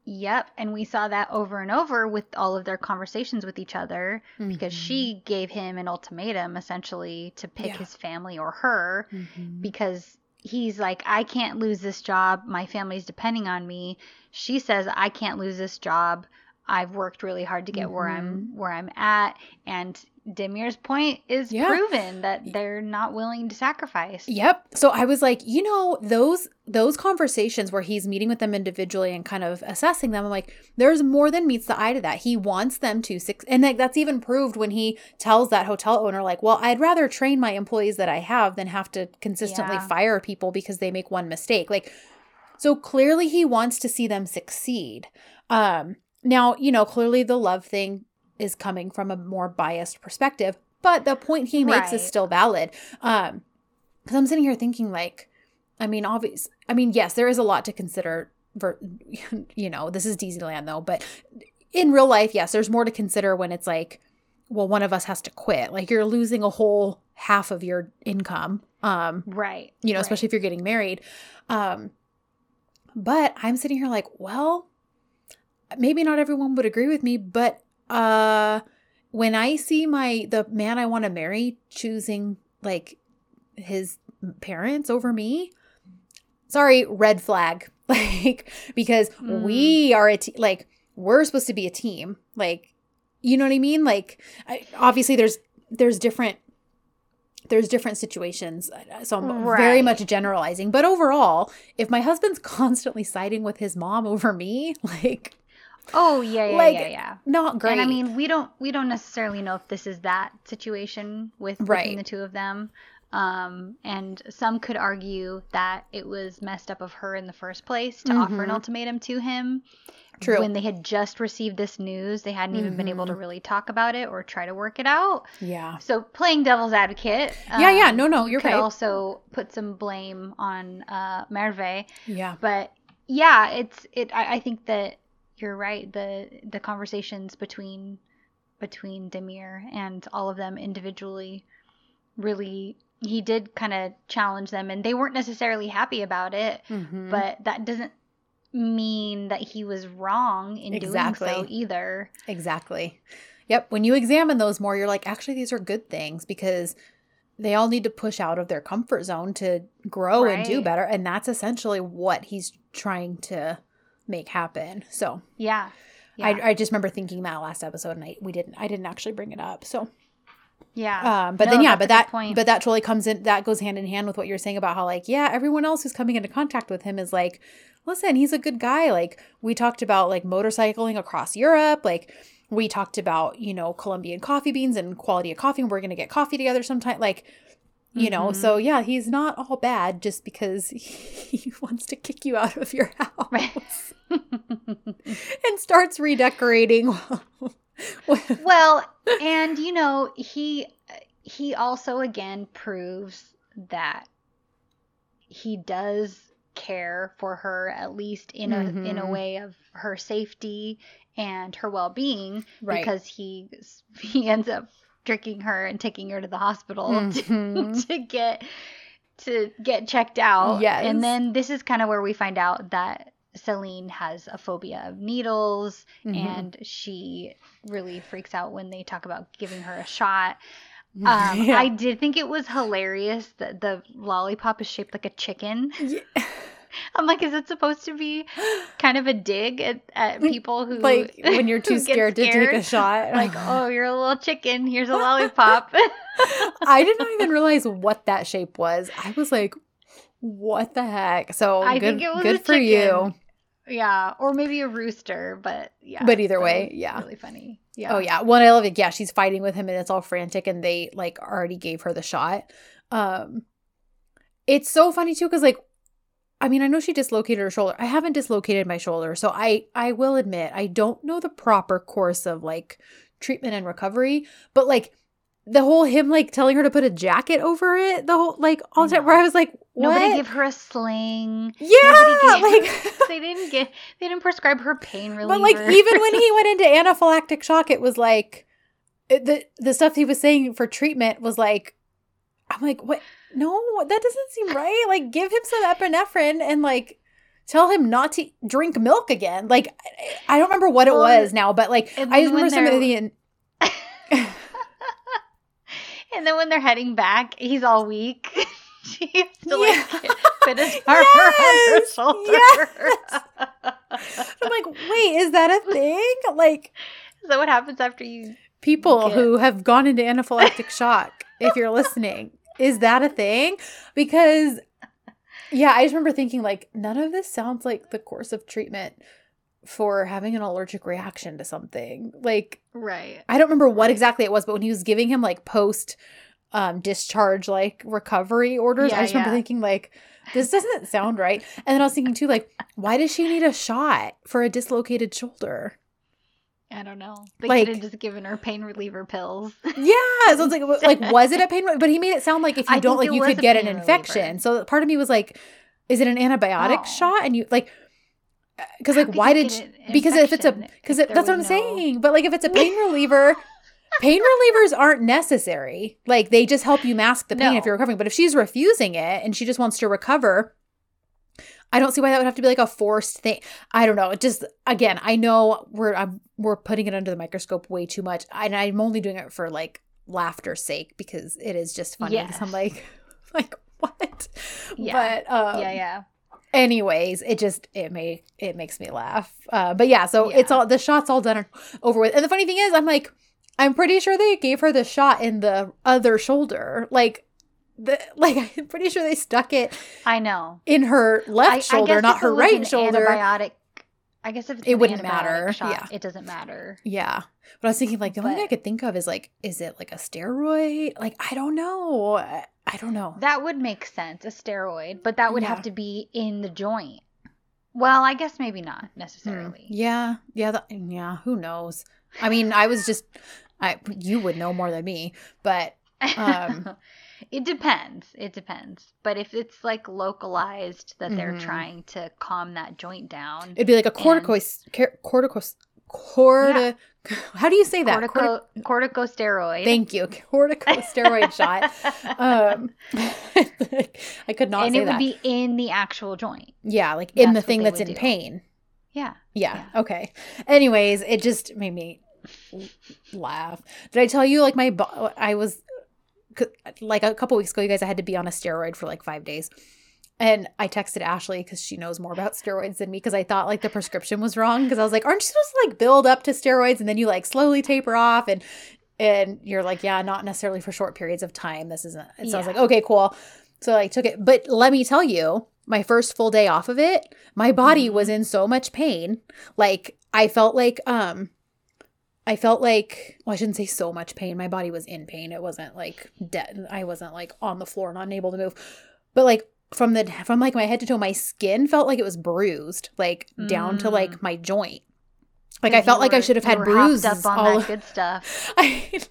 Yep. And we saw that over and over with all of their conversations with each other because Mhm. she gave him an ultimatum essentially to pick Yeah. his family or her Mhm. because he's like, I can't lose this job. My family's depending on me. She says, I can't lose this job. I've worked really hard to get where I'm where I'm at. And Demir's point is. Yeah. proven that they're not willing to sacrifice. Yep. So I was like, you know, those those conversations where he's meeting with them individually and kind of assessing them, I'm like, there's more than meets the eye to that. He wants them to six and like that's even proved when he tells that hotel owner, like, well, I'd rather train my employees that I have than have to consistently Yeah. fire people because they make one mistake. Like so clearly he wants to see them succeed. Um now, you know, clearly the love thing is coming from a more biased perspective, but the point he makes is still valid. Um because I'm sitting here thinking, like, I mean, obvious. I mean, yes, there is a lot to consider. For you know, this is Disneyland though, but in real life, yes, there's more to consider when it's like, well, one of us has to quit. Like you're losing a whole half of your income. Um, Right. you know, right. especially if you're getting married. Um, but I'm sitting here like, well, maybe not everyone would agree with me, but uh, when I see my the man I want to marry choosing like his parents over me, sorry, red flag. Like because Mm. we are a te- like we're supposed to be a team. Like you know what I mean? Like I, obviously there's there's different there's different situations. So I'm very much generalizing, but overall, if my husband's constantly siding with his mom over me, like Oh yeah, yeah, Like, yeah, yeah. not great. And I mean, we don't we don't necessarily know if this is that situation with Right. between the two of them. Um, and some could argue that it was messed up of her in the first place to offer an Mhm. ultimatum to him. True. When they had just received this news, they hadn't even been able to really talk about it or try to work it out. yeah. So playing devil's advocate. Yeah, yeah. um, No, no, you you're could right. also put some blame on uh, Merve Yeah. but yeah it's it I, I think that you're right the the conversations between between demir and all of them individually really he did kind of challenge them and they weren't necessarily happy about it Mhm. but that doesn't mean that he was wrong in doing so either Exactly. Yep. When you examine those more, you're like, actually, these are good things because they all need to push out of their comfort zone to grow and do better. And that's essentially what he's trying to make happen. So yeah, yeah. I, I just remember thinking that last episode and I, we didn't, I didn't actually bring it up. So, yeah um, but No, then, yeah, but that, point. but that totally comes in, that goes hand in hand with what you're saying about how like, yeah, everyone else who's coming into contact with him is like, listen, he's a good guy. Like we talked about like motorcycling across Europe. Like we talked about, you know, Colombian coffee beans and quality of coffee. And we're going to get coffee together sometime. Like, you know, Mhm. so yeah, he's not all bad just because he wants to kick you out of your house Right. and starts redecorating. well and you know he he also again proves that he does care for her at least in a in a Mhm. way of her safety and her well-being Right. because he he ends up tricking her and taking her to the hospital Mhm. to, to get to get checked out. Yes. And then this is kind of where we find out that Selin has a phobia of needles Mhm. and she really freaks out when they talk about giving her a shot. Um, Yeah. I did think it was hilarious that the lollipop is shaped like a chicken. Yeah. I'm like, is it supposed to be kind of a dig at, at people who like when you're too get scared, to take a shot. Like, oh, you're a little chicken. Here's a lollipop. I did not even realize what that shape was. I was like, what the heck? So I good, think it was good a for you. chicken. yeah, or maybe a rooster, but yeah. But either way, yeah. really funny. Yeah. Oh yeah. One I love it. Yeah, she's fighting with him and it's all frantic and they like already gave her the shot. Um it's so funny too cuz like I mean, I know she dislocated her shoulder. I haven't dislocated my shoulder, so I I will admit I don't know the proper course of like treatment and recovery, but like the whole him like telling her to put a jacket over it, the whole like all the time where I was like, what? Nobody give her a sling. yeah, gave- like They didn't get. They didn't prescribe her pain relief. But like even when he went into anaphylactic shock, it was like the the stuff he was saying for treatment was like, I'm like, what? No, that doesn't seem right. Like, give him some epinephrine and like tell him not to drink milk again. Like, I- don't remember what it Well, was now, but like I remember some of the. and then when they're heading back, he's all weak. she has to like Yeah. put his arm around her Yes. I'm like, wait, is that a thing? Like Is that what happens after you? people Okay. who have gone into anaphylactic shock, if you're listening, is that a thing? Because, yeah, I just remember thinking, like, none of this sounds like the course of treatment for having an allergic reaction to something. Like, Right. I don't remember what exactly it was, but when he was giving him like post um discharge like recovery orders, I Yeah, just remember yeah. thinking like this doesn't sound right. And then I was thinking too like why does she need a shot for a dislocated shoulder? I don't know. They Like- could have just given her pain reliever pills. Yeah, so it's like like was it a pain? But he made it sound like if you I don't like you could get an pain infection. reliever. So part of me was like, is it an antibiotic No. shot? And you like uh, because like why did she, because if it's a because if that's what I'm no- saying. But like if it's a pain reliever, pain relievers aren't necessary. Like they just help you mask the pain if you're recovering. But if she's refusing it and she just wants to recover, I don't see why that would have to be like a forced thing. I don't know. It just again, I know we're I'm, we're putting it under the microscope way too much, and I'm only doing it for like laughter's sake because it is just funny. 'cause I'm like, like what? Yeah. But um, yeah, yeah. anyways it just it may it makes me laugh uh but yeah so Yeah. it's all the shots all done over with and the funny thing is i'm like i'm pretty sure they gave her the shot in the other shoulder like the like i'm pretty sure they stuck it I know. in her left I- I shoulder guess not her right shoulder Antibiotic. I guess if it's It wouldn't matter, Shot, yeah. it doesn't matter. yeah but i was thinking like the only thing i could think of is like is it like a steroid like i don't know i, I don't know That would make sense, a steroid, but that would Yeah. have to be in the joint. Well, I guess maybe not Hmm. necessarily. yeah yeah that, yeah who knows i mean i was just i you would know more than me but Um, it depends. It depends. But if it's like localized that they're Mhm. trying to calm that joint down, It'd be like a corticoid, corticoid, corti. How do you say that? cortico corticosteroid. Thank you, corticosteroid shot. Um, I could not and it would that. be in the actual joint. yeah, like in the That's thing that's in do. pain. Yeah. Yeah, Okay. Anyways, it just made me laugh. Did I tell you like my bo- I was like a couple weeks ago, you guys, I had to be on a steroid for like five days. And I texted Ashley because she knows more about steroids than me because I thought like the prescription was wrong because I was like, aren't you supposed to like build up to steroids and then you like slowly taper off and and you're like, yeah, not necessarily for short periods of time. This isn't. And so I was Yeah. like, okay, cool. So I took it, but let me tell you, my first full day off of it, my body Mhm. was in so much pain. Like I felt like um I felt like well, I shouldn't say so much pain. My body was in pain. It wasn't like dead. I wasn't like on the floor, not unable to move. But like from the from like my head to toe, my skin felt like it was bruised, like down to Mm. like my joint. Like I felt you like I should have had were bruises up on all that good stuff. I,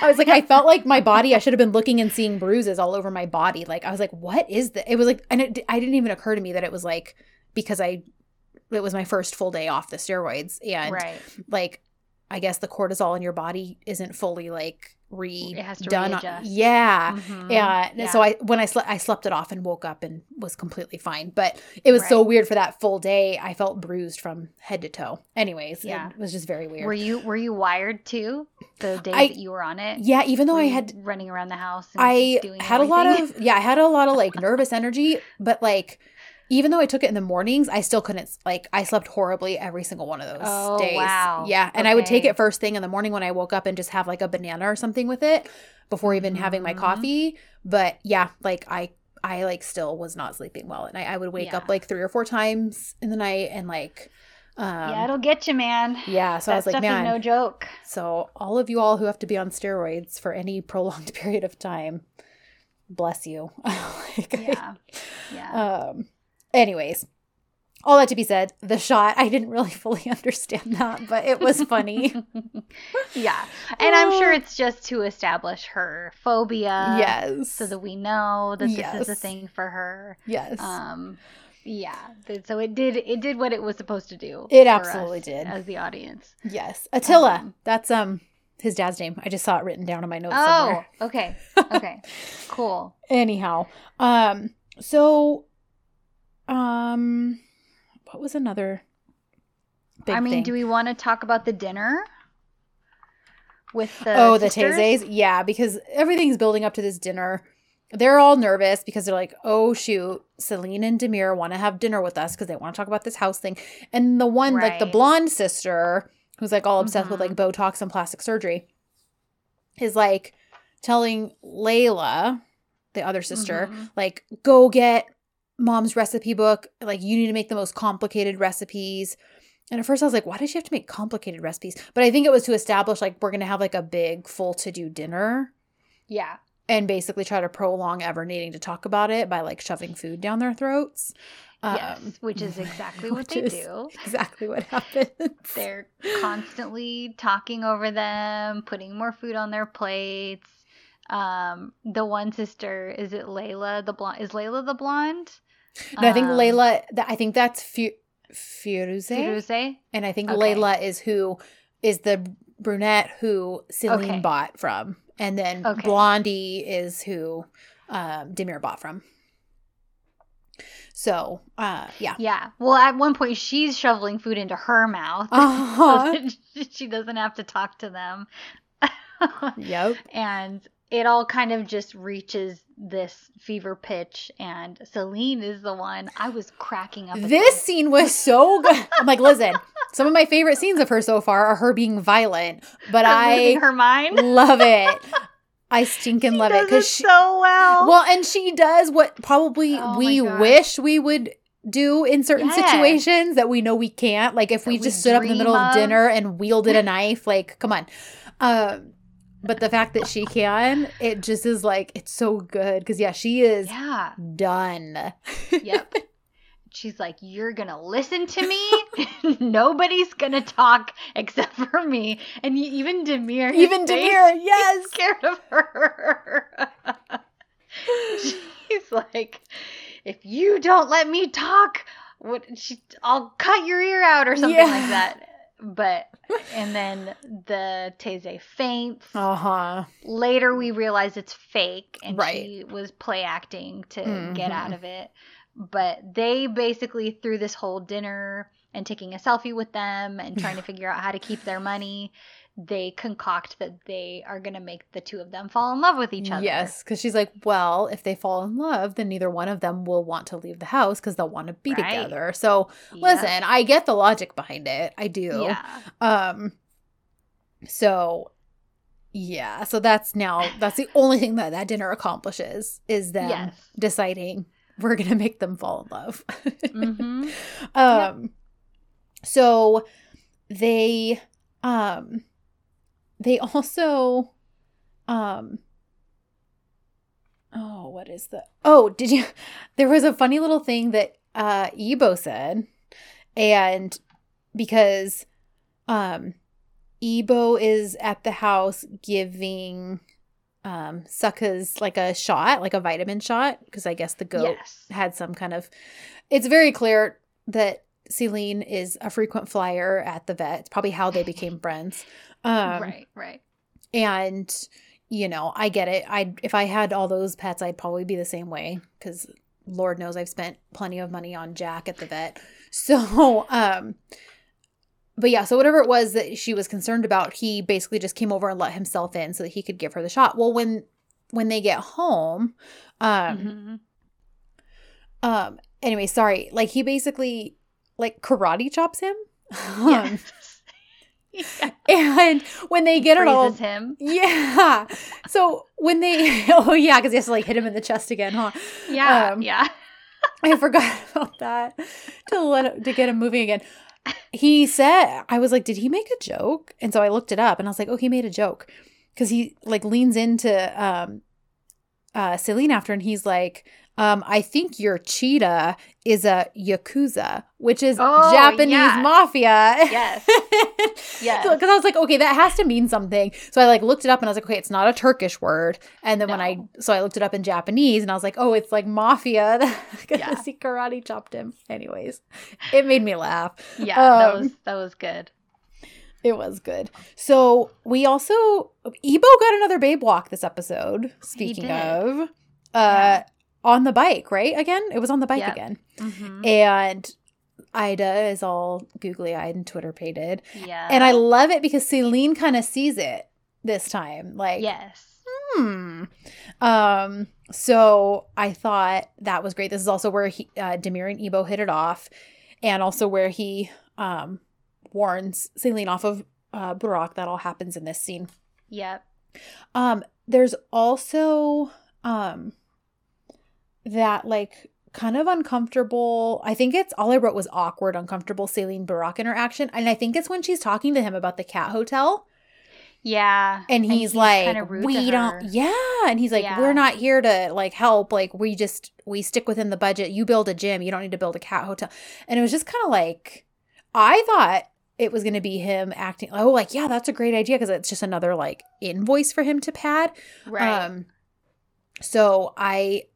I was like, I felt like my body, I should have been looking and seeing bruises all over my body. Like, I was like, what is this? It was like, and it, I didn't even occur to me that it was like, because I, it was my first full day off the steroids. And right. like, I guess the cortisol in your body isn't fully like redone. has to readjust. Yeah. Mhm. Yeah. and So I when I slept I slept it off and woke up and was completely fine. But it was so weird for that full day. I felt bruised from head to toe. Anyways, Yeah. it was just very weird. Were you were you wired too the day I- that you were on it? yeah, even though Were I had running around the house. And I had a lot of yeah, I had a lot of like nervous energy, but like even though I took it in the mornings, I still couldn't like I slept horribly every single one of those Oh, days. wow. Yeah, and I would take it first thing in the morning when I woke up and just have like a banana or something with it before even having my Mhm. coffee. But yeah, like I I like still was not sleeping well, and I, I would wake up like three or four times in the night and like um yeah, it'll get you, man. yeah, so that I was like, man, no joke. so, all of you all who have to be on steroids for any prolonged period of time, bless you. Like, Yeah, yeah. um. Anyways, all that to be said, the shot I didn't really fully understand that, but it was funny. yeah, and I'm sure Oh. it's just to establish her phobia. yes. so that we know that this is a thing for her. yes. Um, yeah. So it did. It did what it was supposed to do. It absolutely did. as the audience. yes. Attila. um, that's um his dad's name. I just saw it written down in my notes Oh, somewhere. okay, okay, cool. Anyhow, um, so, um, what was another? Big I mean, thing? do we want to talk about the dinner with the oh, the sisters? Tezes? Yeah, because everything's building up to this dinner. They're all nervous because they're like, oh, shoot, Selin and Demir want to have dinner with us because they want to talk about this house thing. And the one, like the blonde sister, who's like all obsessed with Mhm. like Botox and plastic surgery, is like telling Layla, the other sister, Mhm. like, go get mom's recipe book. Like, you need to make the most complicated recipes. And at first I was like, why does she have to make complicated recipes? But I think it was to establish like we're gonna have like a big full to do dinner Yeah. and basically try to prolong ever needing to talk about it by like shoving food down their throats. yes, Um, which is exactly what they do. Exactly what happens. They're constantly talking over them, putting more food on their plates. Um, the one sister is it Layla the blonde? Is Layla the blonde? No, I think Um, Layla. I think that's Fu- Firuze, Firuze? and I think Okay. Layla is who is the brunette who Selin Okay. bought from, and then Okay. Blondie is who um, Demir bought from. So, uh, yeah. Yeah. Well, at one point she's shoveling food into her mouth Uh-huh. so that she doesn't have to talk to them. Yep. and it all kind of just reaches this fever pitch and Selin is the one I was cracking up. This scene was so good. I'm like, listen, some of my favorite scenes of her so far are her being violent, but I her mind. love it. I stinking love it does because she. so well. Well, and she does what probably Oh we wish we would do in certain Yes. situations that we know we can't. Like if we we just stood up in the middle of of. dinner and wielded a knife, like come on. Um, but the fact that she can, it just is like it's so good because yeah, she is yeah. done. Yep. She's like, You're to listen to me? Nobody's to talk except for me. And even Demir, Even Demir, he's yes. scared of her. She's like, If you don't let me talk, what she, I'll cut your ear out or something Yeah. like that. But, and then the Teze faints. Uh huh. Later, we realize it's fake and Right. she was play acting to get Mhm. out of it. But they basically, through this whole dinner and taking a selfie with them and trying to figure out how to keep their money, they concoct that they are going to make the two of them fall in love with each other. Yes, because she's like, well, if they fall in love, then neither one of them will want to leave the house because they'll want to be Right. together. So Yep. listen, I get the logic behind it. I do. Yeah. Um. So, yeah. So that's now that's the only thing that that dinner accomplishes is them Yes. deciding we're gonna make them fall in love. hmm um. So they um they also um oh what is the oh did you there was a funny little thing that uh ebo said and because um Ebo is at the house giving um Sucka's like a shot, like a vitamin shot, because I guess the goat Yes. had some kind of it's very clear that Selin is a frequent flyer at the vet. It's probably how they became friends. Um right, right. and you know, I get it. I if I had all those pets, I'd probably be the same way cuz Lord knows I've spent plenty of money on Jack at the vet. So, um but yeah, so whatever it was that she was concerned about, he basically just came over and let himself in so that he could give her the shot. Well, when when they get home, um Mhm. um anyway, sorry. Like he basically like karate chops him. Um, Yes. Yeah. and when they get it all him. Yeah. So when they, oh yeah, because he has to like hit him in the chest again, huh? Yeah, Um, yeah. I forgot about that to let it, to get him moving again. He said, I was like, did he make a joke? And so I looked it up, and I was like, oh, he made a joke because he like leans into um, uh, Selin after, and he's like. Um, I think your cheetah is a yakuza, which is Oh, Japanese yeah. mafia. Yes. Yes. Because I was like, okay, that has to mean something. So I like looked it up and I was like, okay, it's not a Turkish word. And then when I so I looked it up in Japanese and I was like, oh, it's like mafia. Because Yeah. he karate chopped him. Anyways, it made me laugh. Yeah, that Um, was that was good. It was good. So we also Ebo got another babe walk this episode. Speaking of, uh, Yeah. On the bike, right? Again, it was on the bike Yep. again, Mhm. and Ida is all googly eyed and Twitter pated. Yeah. And I love it because Selin kind of sees it this time. Like, yes. hmm. Um, so I thought that was great. This is also where he uh Demir and Ebo hit it off, and also where he um warns Selin off of uh Barak. That all happens in this scene. Yep. Um, there's also um that like kind of uncomfortable. I think it's all I wrote was awkward, uncomfortable Selin Barak interaction. And I think it's when she's talking to him about the cat hotel. Yeah. And he's, like, kinda rude we don't, yeah. And he's like, Yeah. we're not here to like help. Like, we just, we stick within the budget. You build a gym. You don't need to build a cat hotel. And it was just kind of like, I thought it was going to be him acting, oh, like, yeah, that's a great idea because it's just another like invoice for him to pad. Right. Um, so I,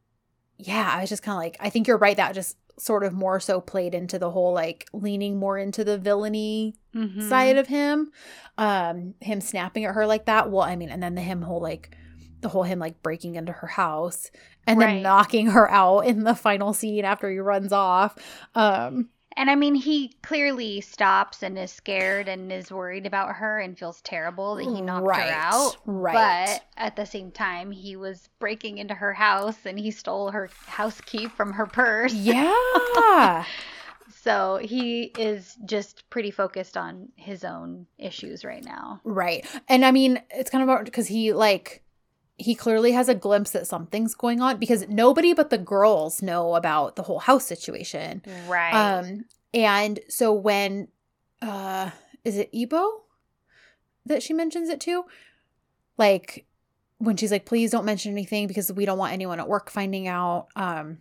yeah, I was just kind of like, I think you're right. That just sort of more so played into the whole like leaning more into the villainy Mhm. side of him um him snapping at her like that well i mean and then the him whole like the whole him like breaking into her house and then knocking her out in the final scene after he runs off um And I mean, he clearly stops and is scared and is worried about her and feels terrible that he knocked right her out. right But at the same time, he was breaking into her house and he stole her house key from her purse. yeah So he is just pretty focused on his own issues right now. right and i mean it's kind of because he like he clearly has a glimpse that something's going on because nobody but the girls know about the whole house situation Right. Um, and so when, uh, is it Ebo that she mentions it to? Like when she's like, please don't mention anything because we don't want anyone at work finding out. Um,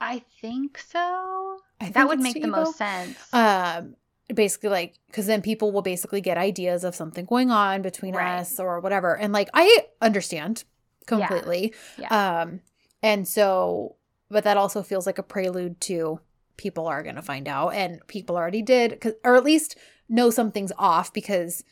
I think so. I think that would make the Ebo. most sense. Um, basically like because then people will basically get ideas of something going on between Right. us or whatever and like i understand. Completely Yeah. um and so but that also feels like a prelude to people are going to find out and people already did, cause, or at least know something's off because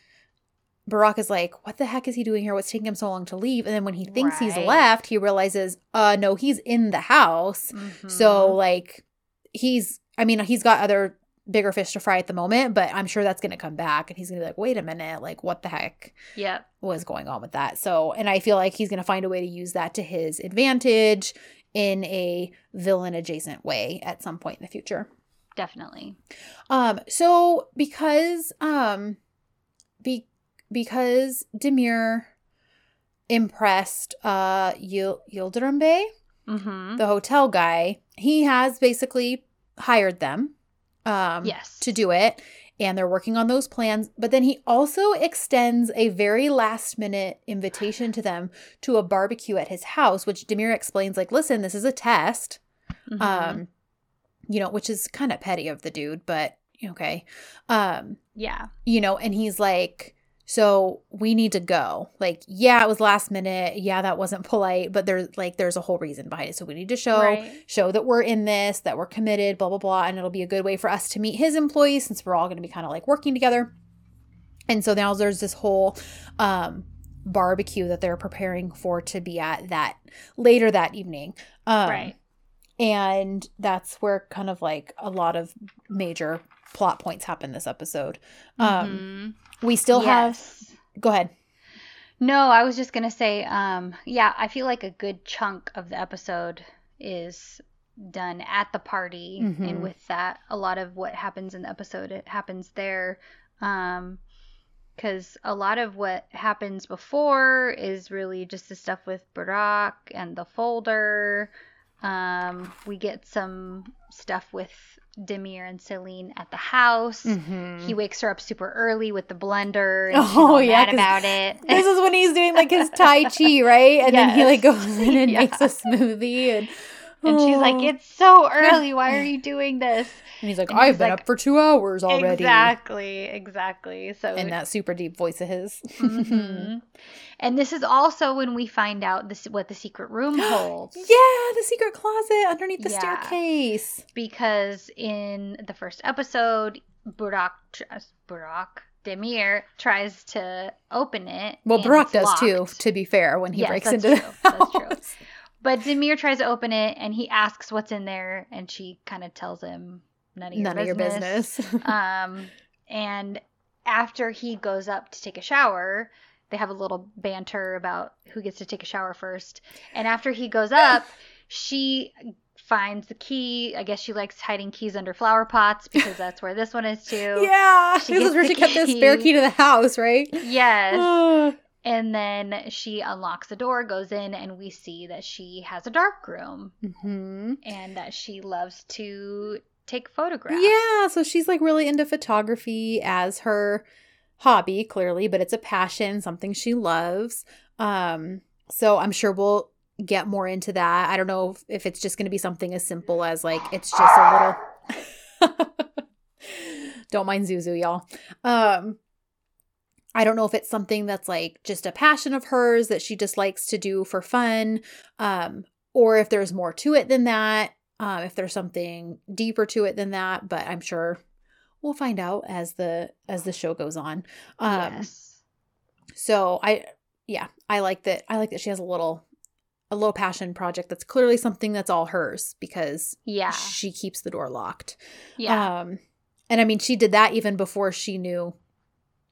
Barack is like, what the heck is he doing here? What's taking him so long to leave? And then when he thinks he's left, he realizes, uh, no, he's in the house. So Mhm. like he's I mean, he's got other bigger fish to fry at the moment, but I'm sure that's gonna come back and he's gonna be like, wait a minute, like what the heck Yeah. was going on with that? So and I feel like he's gonna find a way to use that to his advantage in a villain adjacent way at some point in the future. Definitely. Um, so because um be because Demir impressed uh Yil- Yildirim Bey, Mm-hmm. the hotel guy, he has basically hired them um Yes. to do it and they're working on those plans but then he also extends a very last minute invitation to them to a barbecue at his house which Demir explains like listen this is a test Mhm. um you know which is kind of petty of the dude but Okay. Um, Yeah. you know, and he's like, so we need to go. Like, yeah, it was last minute. Yeah, that wasn't polite, but there's like there's a whole reason behind it. So we need to show Right. show that we're in this, that we're committed, blah blah blah, and it'll be a good way for us to meet his employees since we're all going to be kind of like working together. And so now there's this whole um barbecue that they're preparing for to be at that later that evening. Um, right. and that's where kind of like a lot of major plot points happen this episode. Um, Mhm. we still have. Go ahead. No, I was just gonna say, um, yeah, I feel like a good chunk of the episode is done at the party, Mhm. and with that, a lot of what happens in the episode it happens there, um, because a lot of what happens before is really just the stuff with Barack and the folder. Um, we get some stuff with Demir and Selin at the house. Mm-hmm. He wakes her up super early with the blender and she's Oh, yeah, about it. this is when he's doing like his tai chi, right? And then he like goes in and Yeah. makes a smoothie, and and she's like, Oh. "It's so early. Why are you doing this?" and he's like, and I've he's been like, up for two hours already. Exactly, exactly. So In that super deep voice of his. Mhm. And this is also when we find out this what the secret room holds. Yeah, the secret closet underneath the Yeah. staircase. Because in the first episode, Burak, tr- Burak Demir tries to open it. Well, it's does too, to be fair, when he Yes, breaks that's into true. the That's true. But Demir tries to open it and he asks what's in there, and she kind of tells him none of your None of your business. business. um, and after he goes up to take a shower, they have a little banter about who gets to take a shower first. And after he goes up, she finds the key. I guess she likes hiding keys under flower pots because that's where this one is too. yeah, She this is where she kept the spare key. to the house, right? Yes. And then she unlocks the door, goes in, and we see that she has a dark room Mhm. and that she loves to take photographs. Yeah, so she's like really into photography as her hobby, clearly, but it's a passion, something she loves. Um, so I'm sure we'll get more into that. I don't know if, if it's just going to be something as simple as like it's just a little. don't mind Zuzu, y'all. Um, I don't know if it's something that's like just a passion of hers that she just likes to do for fun, um, or if there's more to it than that um, if there's something deeper to it than that but i'm sure we'll find out as the as the show goes on um yes. so i yeah i like that i like that she has a little a low passion project that's clearly something that's all hers because Yeah. she keeps the door locked Yeah. um and i mean she did that even before she knew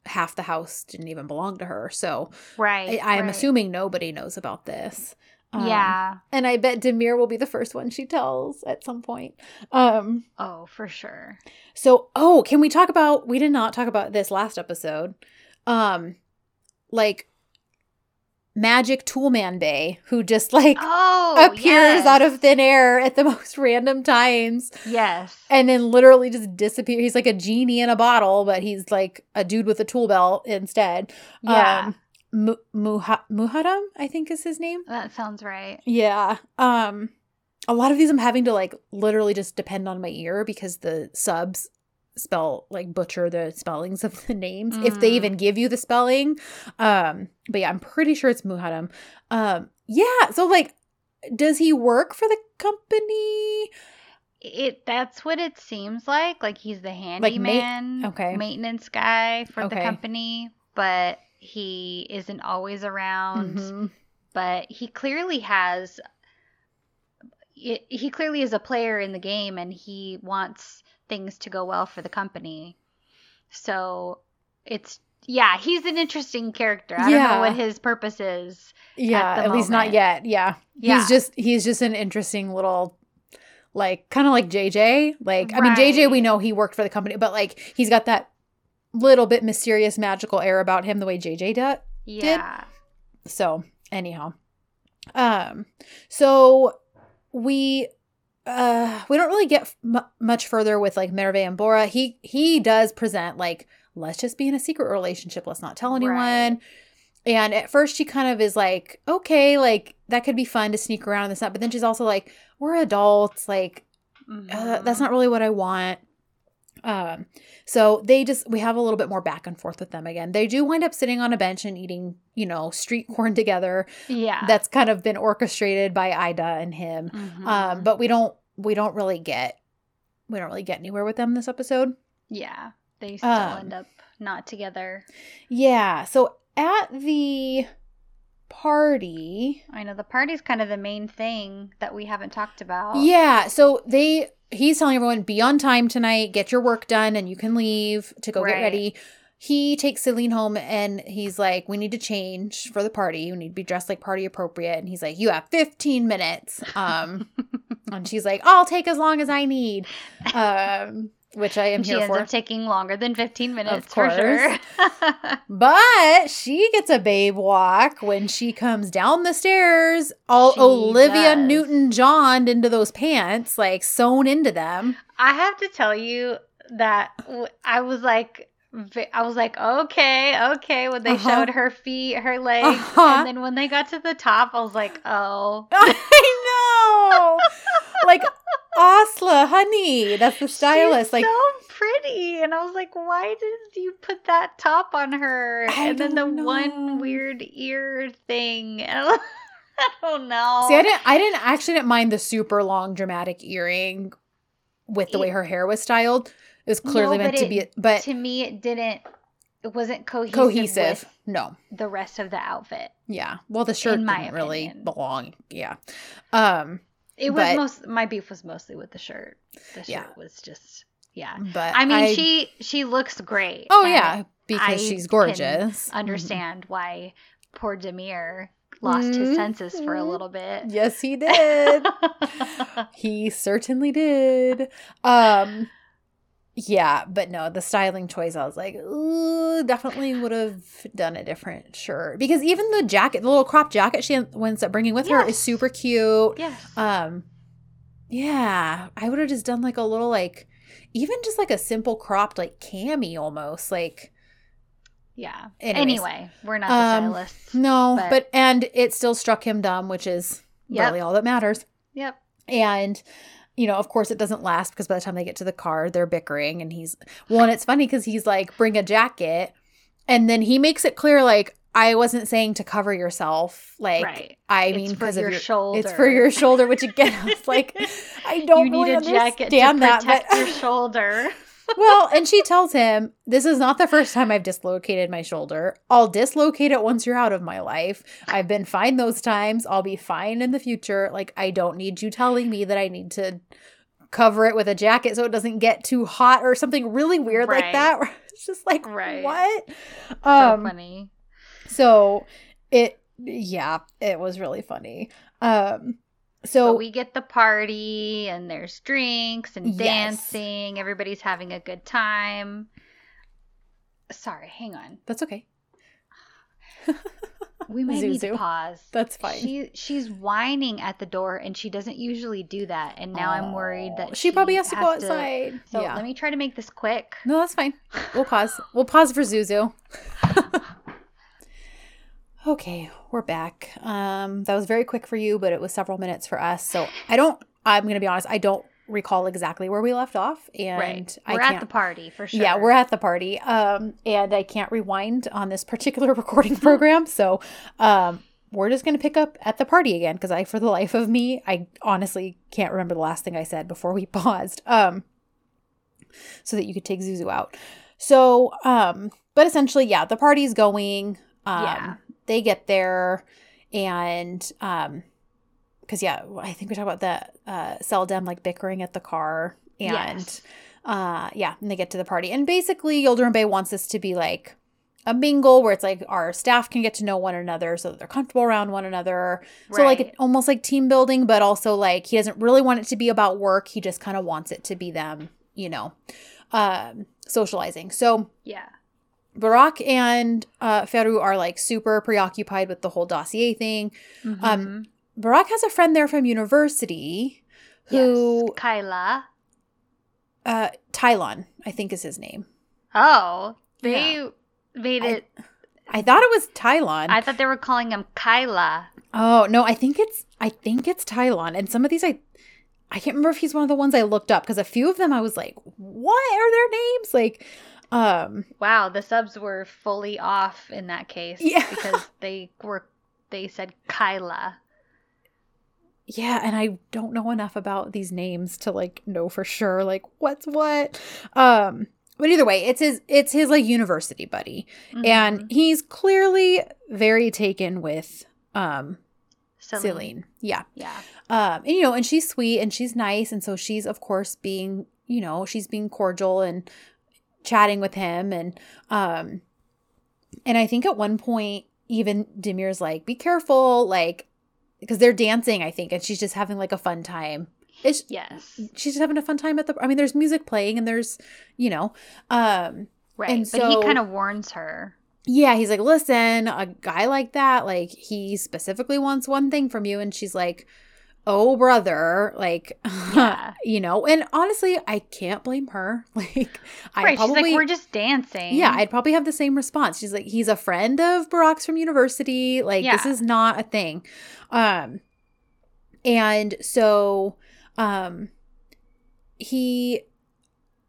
half the house didn't even belong to her so right. I, i'm right. assuming nobody knows about this Um, yeah. and I bet Demir will be the first one she tells at some point. Um, Oh, for sure. so oh, can we talk about we did not talk about this last episode. Um like Magic Toolman Bay, who just like Oh, appears out of thin air at the most random times Yes. and then literally just disappears. He's like a genie in a bottle, but he's like a dude with a tool belt instead. Yeah. Um Mu- Muha- Muhadam, I think is his name. that sounds right. Yeah. Um a lot of these I'm having to like literally just depend on my ear because the subs spell like butcher the spellings of the names if they Mm. even give you the spelling. Um but yeah, I'm pretty sure it's Muhadam. Um yeah, so like does he work for the company? It that's what it seems like. Like he's the Like ma- handyman, okay. maintenance guy for the company, but he isn't always around. Mhm. But he clearly has. It, he clearly is a player in the game, and he wants things to go well for the company. So it's yeah, he's an interesting character. I don't know what his purpose is. Yeah, the at, least not yet. Yeah. Yeah. He's just he's just an interesting little like kind of like JJ. Like I mean JJ we know he worked for the company, but like he's got that little bit mysterious magical air about him the way JJ did. Yeah. So, anyhow. Um so we uh we don't really get m- much further with like Merve and Bora. He he does present like let's just be in a secret relationship. Let's not tell anyone. Right. And at first she kind of is like, okay, like that could be fun to sneak around and this that. But then she's also like, we're adults. Like, uh, Mhm. that's not really what I want. Um, so they just we have a little bit more back and forth with them again. They do wind up sitting on a bench and eating, you know, street corn together. Yeah. That's kind of been orchestrated by Eda and him. Mhm. Um, but we don't we don't really get we don't really get anywhere with them this episode. yeah. They still um, end up not together. Yeah. So at the party, I know the party's kind of the main thing that we haven't talked about. yeah. So they he's telling everyone be on time tonight, get your work done, and you can leave to go get ready. He takes Selin home and he's like, "We need to change for the party. You need to be dressed like party appropriate." And he's like, "You have 15 minutes." Um, and she's like, "I'll take as long as I need," um, which I am she here ends up taking longer than 15 minutes for sure. But she gets a babe walk when she comes down the stairs, all She Olivia does. Newton John into those pants, like sewn into them. I have to tell you that I was like, I was like, okay, okay. When they Uh-huh. showed her feet, her legs, Uh-huh. and then when they got to the top, I was like, oh, I know. like Asla, honey. That's the stylist. She's like so pretty, and I was like, why did you put that top on her? I and then the know. one weird ear thing. I don't know. See, I didn't I didn't actually didn't mind the super long dramatic earring with the way her hair was styled. It was clearly No, meant to it- be but to me, it didn't. It wasn't cohesive. cohesive. No. the rest of the outfit. Yeah. Well, the shirt In my didn't really opinion. belong. Yeah. Um It was But- most. My beef was mostly with the shirt. The shirt Yeah. was just. Yeah. but I mean, she she looks great. Oh yeah, because I she's can gorgeous. Understand why poor Demir lost his Mhm. senses for a little bit. Yes, he did. he certainly did. Um yeah, but no, the styling choice I was like, ooh, definitely would have done a different shirt. Because even the jacket, the little crop jacket she ends up bringing with her is super cute. Yeah. Um yeah, I would have just done like a little like even just like a simple cropped like cami almost like yeah. anyways. Anyway, we're not the Um, stylists. no, But- but and it still struck him dumb, which is Yep. really all that matters. Yep. And you know, of course, it doesn't last because by the time they get to the car, they're bickering, and he's well. And it's funny because he's like, "Bring a jacket," and then he makes it clear, like, "I wasn't saying to cover yourself. Like, right. I It's mean, because your of your shoulder. It's for your shoulder." Which again, I was like, I don't you need really a jacket to that, protect but your shoulder. well, and she tells him, This is not the first time I've dislocated my shoulder. I'll dislocate it once you're out of my life. I've been fine those times. I'll be fine in the future. Like, I don't need you telling me that I need to cover it with a jacket so it doesn't get too hot or something really weird like that. It's just like, Right. what? so Um, funny. so it, yeah, it was really funny. Um, so But we get the party and there's drinks and Yes. dancing. Everybody's having a good time. Sorry, hang on. that's okay. We might need to pause. That's fine. She she's whining at the door and she doesn't usually do that. And now I'm worried that Oh, she, probably has to go outside. So yeah. let me try to make this quick. No, that's fine. We'll pause. We'll pause for Zuzu. okay, we're back. Um, that was very quick for you, but it was several minutes for us. So I don't. I'm gonna be honest. I don't recall exactly where we left off, and right. We're at the party for sure. Yeah, we're at the party. Um, and I can't rewind on this particular recording program, so um, we're just gonna pick up at the party again because I, for the life of me, I honestly can't remember the last thing I said before we paused. Um, so that you could take Zuzu out. So, um, but essentially, yeah, the party's going. Um, Yeah. They get there, and um, because yeah, I think we talk about the uh, Seldom like bickering at the car, and Yes. uh yeah and they get to the party. And basically Yildirim Bey wants this to be like a mingle where it's like our staff can get to know one another so that they're comfortable around one another. So like almost like team building but also like he doesn't really want it to be about work. He just kind of wants it to be them you know um socializing. So Yeah. Barak and uh Feru are like super preoccupied with the whole dossier thing Mhm. Um, Barak has a friend there from university who yes. Kyla. uh Tylon I think is his name Oh, they made I- it. I thought it was Tylon. I, thought they were calling him Kyla. oh no, I think it's I think it's Tylon. And some of these I I can't remember if he's one of the ones I looked up because a few of them I was like, what are their names? Like, um, Wow, the subs were fully off in that case. Yeah. Because they were they said Kyla. yeah, and I don't know enough about these names to like know for sure like what's what. Um, but either way, it's his it's his like university buddy, and Mhm. he's clearly very taken with um Selin. Selin. Yeah. Yeah. Um, and you know, and she's sweet and she's nice, and so she's of course being, you know, she's being cordial and chatting with him, and um, and I think at one point even Demir's like, "Be careful," like because they're dancing, I think, and she's just having like a fun time. It's, Yes. she's just having a fun time at the. I mean, there's music playing and there's, you know, um, Right. and but he kind of warns her. yeah, he's like, listen, a guy like that, like he specifically wants one thing from you, and she's like, oh brother, like, Yeah. you know, and honestly, I can't blame her. Like, I right. probably, like, we're just dancing. yeah, I'd probably have the same response. She's like, he's a friend of Barack's from university. Like, this is not a thing. Um, and so, um, he,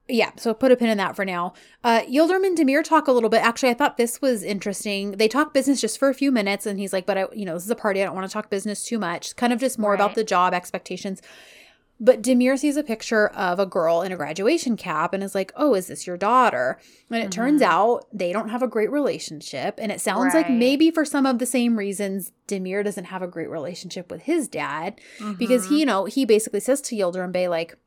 yeah, so put a pin in that for now. Uh, Yildirim and Demir talk a little bit. Actually, I thought this was interesting. They talk business just for a few minutes, and he's like, but I, you know, this is a party. I don't want to talk business too much. Kind of just more about the job expectations. But Demir sees a picture of a girl in a graduation cap and is like, oh, is this your daughter? And it turns Mhm. out they don't have a great relationship. And it sounds like maybe for some of the same reasons, Demir doesn't have a great relationship with his dad because Mhm. he, you know, he basically says to Yildirim Bey, like,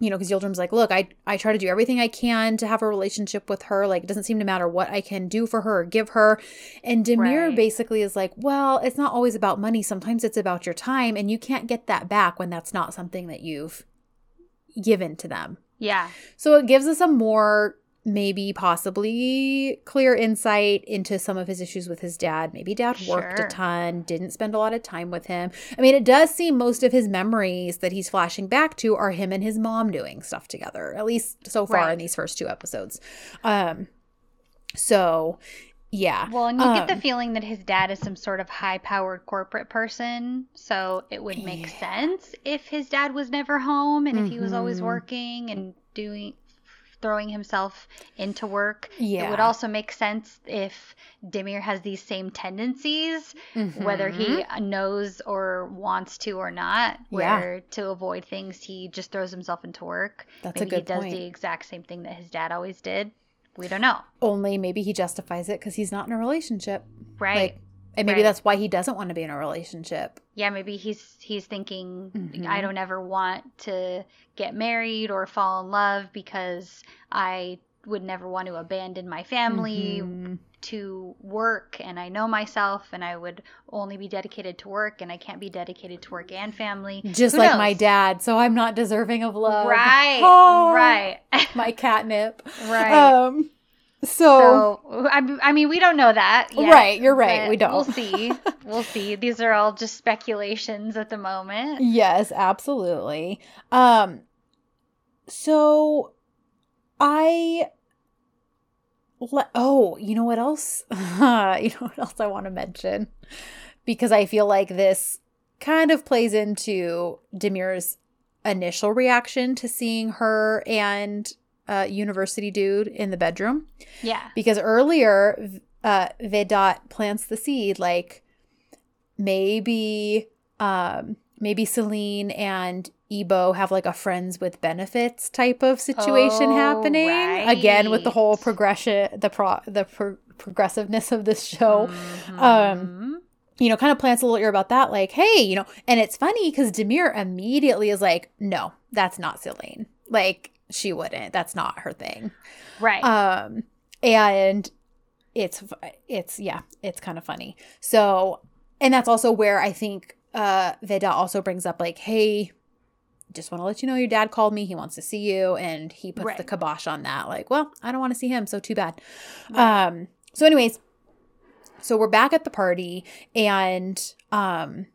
you know, because Yildirim's like, look, I, I try to do everything I can to have a relationship with her. Like, it doesn't seem to matter what I can do for her or give her. And Demir Right. basically is like, well, it's not always about money. Sometimes it's about your time, and you can't get that back when that's not something that you've given to them. Yeah. So it gives us a more maybe possibly clear insight into some of his issues with his dad. Maybe dad worked Sure. a ton, didn't spend a lot of time with him. I mean, it does seem most of his memories that he's flashing back to are him and his mom doing stuff together, at least so far Right. in these first two episodes. Um so yeah. Well, and you get the Um, feeling that his dad is some sort of high powered corporate person. So it would make Yeah. sense if his dad was never home and if he was always Mhm. working and doing throwing himself into work. Yeah. It would also make sense if Demir has these same tendencies, whether he Mhm. knows or wants to or not, Yeah. where to avoid things he just throws himself into work. That's Maybe a good he does point. the exact same thing that his dad always did. We don't know. Only maybe he justifies it because he's not in a relationship. Right. Like, and maybe Right. that's why he doesn't want to be in a relationship. yeah maybe he's he's thinking Mhm. i don't ever want to get married or fall in love because i would never want to abandon my family Mhm. to work and i know myself and i would only be dedicated to work and i can't be dedicated to work and family Just Who like my dad, so I'm not deserving of love. right Oh, right My catnip. right Um. So, so I, I mean we don't know that yet, Right, you're right, we don't. we'll see we'll see these are all just speculations at the moment yes, absolutely. Um. So, I. Le- oh, you know what else? you know what else I want to mention? Because I feel like this kind of plays into Demir's initial reaction to seeing her and uh, university dude in the bedroom. yeah. Because earlier uh Vedat plants the seed like maybe um maybe Selin and Ebo have like a friends with benefits type of situation Oh, happening. Again with the whole progression the pro the pro- progressiveness of this show. Mhm. um, you know kind of plants a little ear about that like hey you know and it's funny because Demir immediately is like no that's not Selin. Like she wouldn't. That's not her thing. Right. Um and it's it's yeah it's kind of funny. So and that's also where i think uh Vedat also brings up like hey just want to let you know your dad called me. He wants to see you. And he puts the Right. kibosh on that like well i don't want to see him so too bad. Right. um so anyways so we're back at the party and um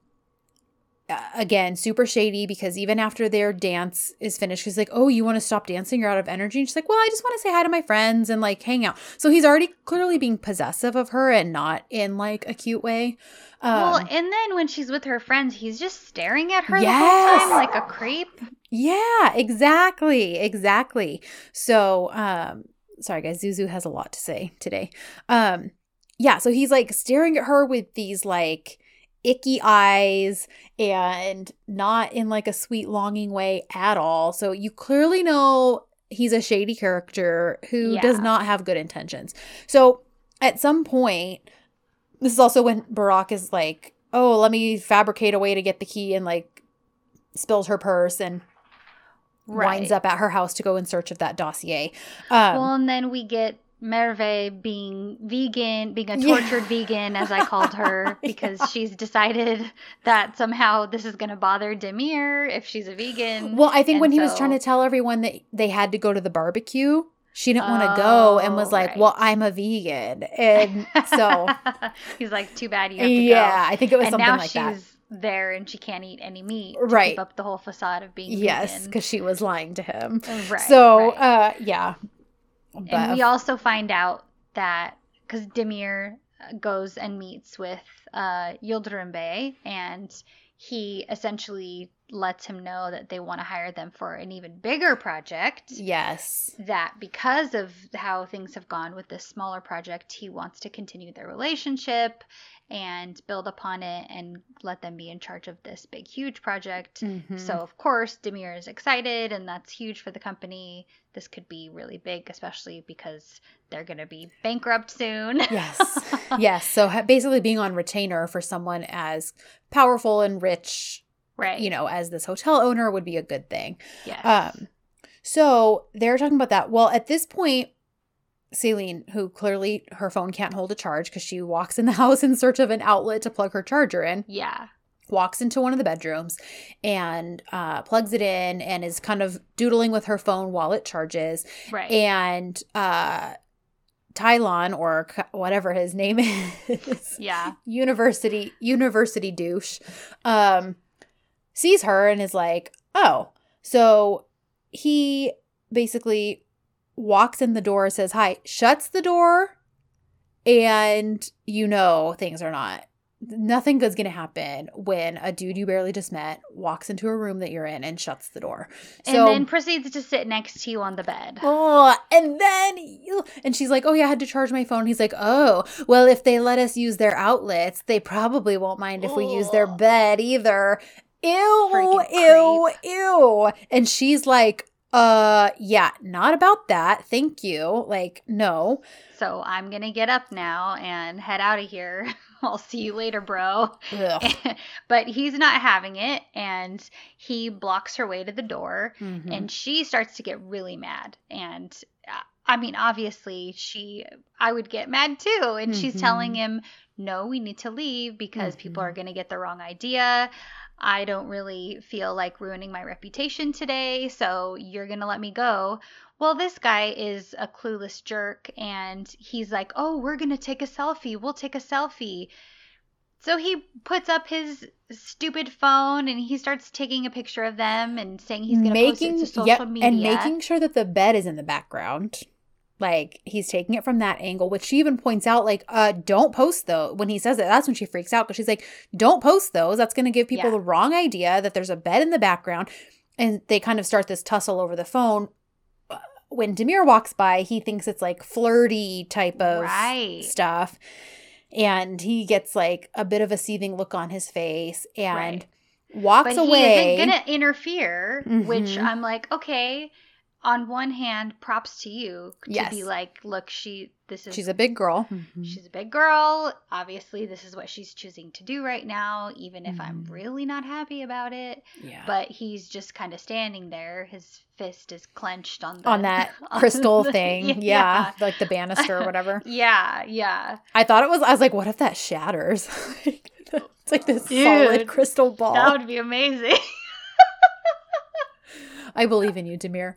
again, super shady because even after their dance is finished, he's like, Oh, you want to stop dancing? You're out of energy. And she's like, Well, I just want to say hi to my friends and like hang out. So he's already clearly being possessive of her and not in like a cute way. Um, well, and then when she's with her friends, he's just staring at her the whole time like a creep. Yeah, exactly. Exactly. So, um, sorry guys, Zuzu has a lot to say today. Um, yeah, so he's like staring at her with these like icky eyes and not in like a sweet longing way at all. So you clearly know he's a shady character who does not have good intentions. So at some point, this is also when Barack is like, "Oh, let me fabricate a way to get the key," and like spills her purse and winds up at her house to go in search of that dossier. Um, Well, and then we get Merve being vegan, being a Yeah. tortured vegan, as I called her, because she's decided that somehow this is going to bother Demir if she's a vegan. well, I think and when he was trying to tell everyone that they had to go to the barbecue, she didn't want to go and was Oh, like, right. "Well, I'm a vegan," and so he's like, "Too bad you have to yeah, I think it was And something now like she's that. there and she can't eat any meat. Right. Keep up the whole facade of being vegan. Yes, because she was lying to him. Right. so, right. uh, yeah. And But we also find out that because Demir goes and meets with uh, Yildirim Bey, and he essentially lets him know that they want to hire them for an even bigger project. yes, That because of how things have gone with this smaller project, he wants to continue their relationship and build upon it and let them be in charge of this big, huge project. Mhm. So of course Demir is excited and that's huge for the company. This could be really big, especially because they're gonna be bankrupt soon. yes, yes. So ha- basically, being on retainer for someone as powerful and rich, right. you know, as this hotel owner would be a good thing. Yes. Um, so they're talking about that. Well, at this point, Selin, who clearly her phone can't hold a charge because she walks in the house in search of an outlet to plug her charger in, yeah. walks into one of the bedrooms and uh, plugs it in and is kind of doodling with her phone while it charges. Right. And uh, Tylon, or whatever his name is, yeah. university university douche um sees her and is like oh so he basically walks in the door says hi shuts the door and you know things are not nothing good's gonna happen when a dude you barely just met walks into a room that you're in and shuts the door and then proceeds to sit next to you on the bed. Oh, and then you, and she's like, "Oh yeah, I had to charge my phone." He's like, "Oh, well, if they let us use their outlets, they probably won't mind if we use their bed either." Ew, Freaking ew, ew. And she's like, "Uh, yeah, not about that. Thank you. Like, no." So I'm gonna get up now and head out of here. I'll see you later, bro. But he's not having it and he blocks her way to the door Mhm. and she starts to get really mad and uh, i mean obviously she i would get mad too and she's Mhm. telling him no we need to leave because people Mhm. are to get the wrong idea i don't really feel like ruining my reputation today so you're going to let me go well this guy is a clueless jerk and he's like oh we're going to take a selfie we'll take a selfie so he puts up his stupid phone and he starts taking a picture of them and saying he's going to post it to social yep, media. and making sure that the bed is in the background. Like he's taking it from that angle, which she even points out, like, uh, don't post those. When he says it, that's when she freaks out because she's like, don't post those. That's going to give people Yeah. the wrong idea that there's a bed in the background. And they kind of start this tussle over the phone. Uh, When Demir walks by, he thinks it's like flirty type of Right. stuff. And he gets like a bit of a seething look on his face and Right. walks but away. he isn't going to interfere, which Mhm. I'm like, okay. On one hand, props to you to Yes. be like, look, she this is She's a big girl. she's a big girl. Obviously, this is what she's choosing to do right now, even if I'm Mhm. really not happy about it. yeah. But he's just kind of standing there. His fist is clenched on the, on that on crystal the- thing. Yeah, like the banister or whatever. Yeah, yeah. I thought it was. I was like, what if that shatters? it's like this solid crystal ball. That would be amazing. I believe in you, Demir.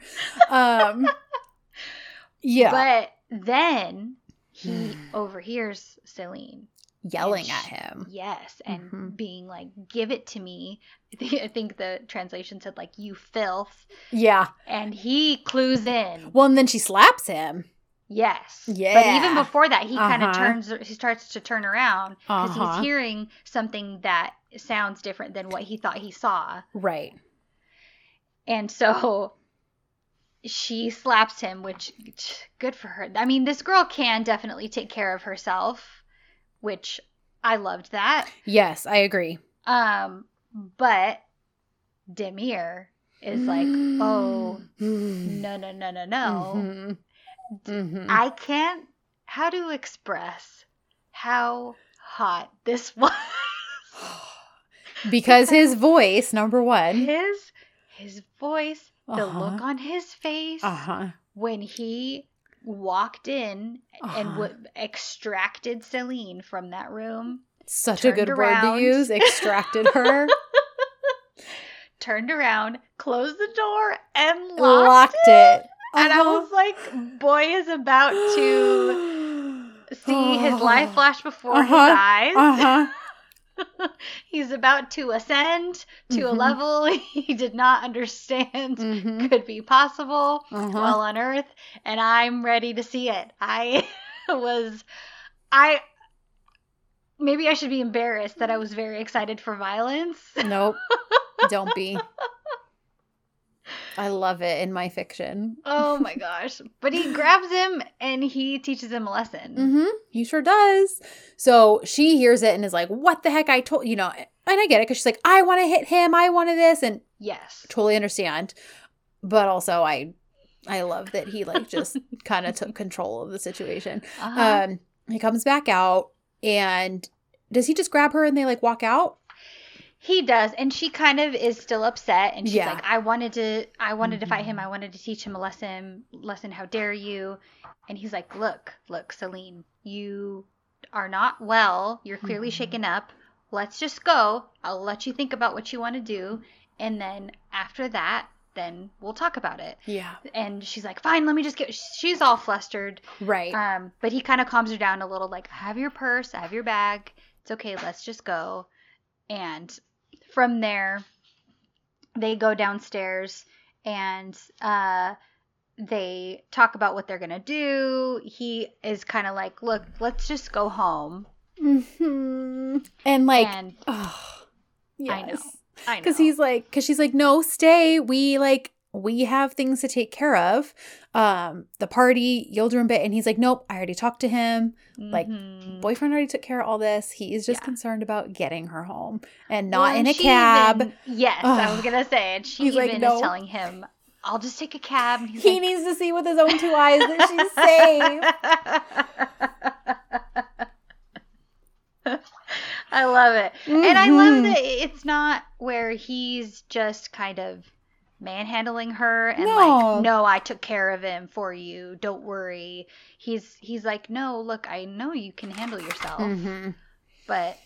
Um, yeah. But then he overhears Selin. yelling sh- at him. Yes, and Mhm. being like, "Give it to me." I think the translation said like, "You filth," Yeah. and he clues in. Well, and then she slaps him. Yes. Yeah. But even before that, he kind of Uh-huh. turns. He starts to turn around because Uh-huh. he's hearing something that sounds different than what he thought he saw, Right. And so she slaps him. Which good for her. I mean, this girl can definitely take care of herself, which I loved that. Yes, I agree. Um, but Demir is like, oh Mm. no no no no no. Mhm. Mhm. I can't how to express how hot this was. because his voice, number one. his his voice, the Uh-huh. look on his face Uh huh. when he walked in and Uh-huh. w- extracted Selin from that room, Such a good Turned word to use. Extracted her. turned around, closed the door, and locked, locked it. it. And I Uh-huh. was like, boy is about to see his life flash before his Uh-huh. eyes. He's about to ascend to a Mhm. level he did not understand Mhm. could be possible Uh-huh. while on Earth, and I'm ready to see it. I was, I maybe I should be embarrassed that I was very excited for violence. Nope. Don't be. I love it in my fiction. Oh my gosh! But he grabs him and he teaches him a lesson. Mm-hmm. He sure does. So she hears it and is like, "What the heck? I told you know." And I get it because she's like, "I want to hit him. I wanted this," and Yes. totally understand. But also, I, I love that he like just kind of took control of the situation. Uh-huh. Um, he comes back out and does he just grab her and they like walk out? He does, and she kind of is still upset, and she's Yeah. like, "I wanted to, I wanted to fight him. Mhm. I wanted to teach him a lesson. Lesson, how dare you?" And he's like, "Look, look, Selin, you are not well. You're clearly Mhm. shaken up. Let's just go. I'll let you think about what you want to do, and then after that, then we'll talk about it." Yeah. And she's like, "Fine, let me just get." She's all flustered, Right. um, but he kind of calms her down a little, like, I have your purse, I have your bag. It's okay, let's just go. And from there, they go downstairs and uh, they talk about what they're going to do. He is kind of like, look, let's just go home. hmm And like, and oh, I know. I know. because he's like because she's like no stay we like we have things to take care of um the party Yildirim Bey and he's like nope i already talked to him like, Mhm. boyfriend already took care of all this he's just Yeah. concerned about getting her home and not Well, in a cab even- yes, I was going to say. And she He's like, even "No." is telling him, I'll just take a cab. And he's he like, needs to see with his own two eyes that she's safe I love it. And I love Mhm. that it's not where he's just kind of manhandling her and No. like, no, I took care of him for you. Don't worry. He's he's like, no, look, I know you can handle yourself, Mhm. but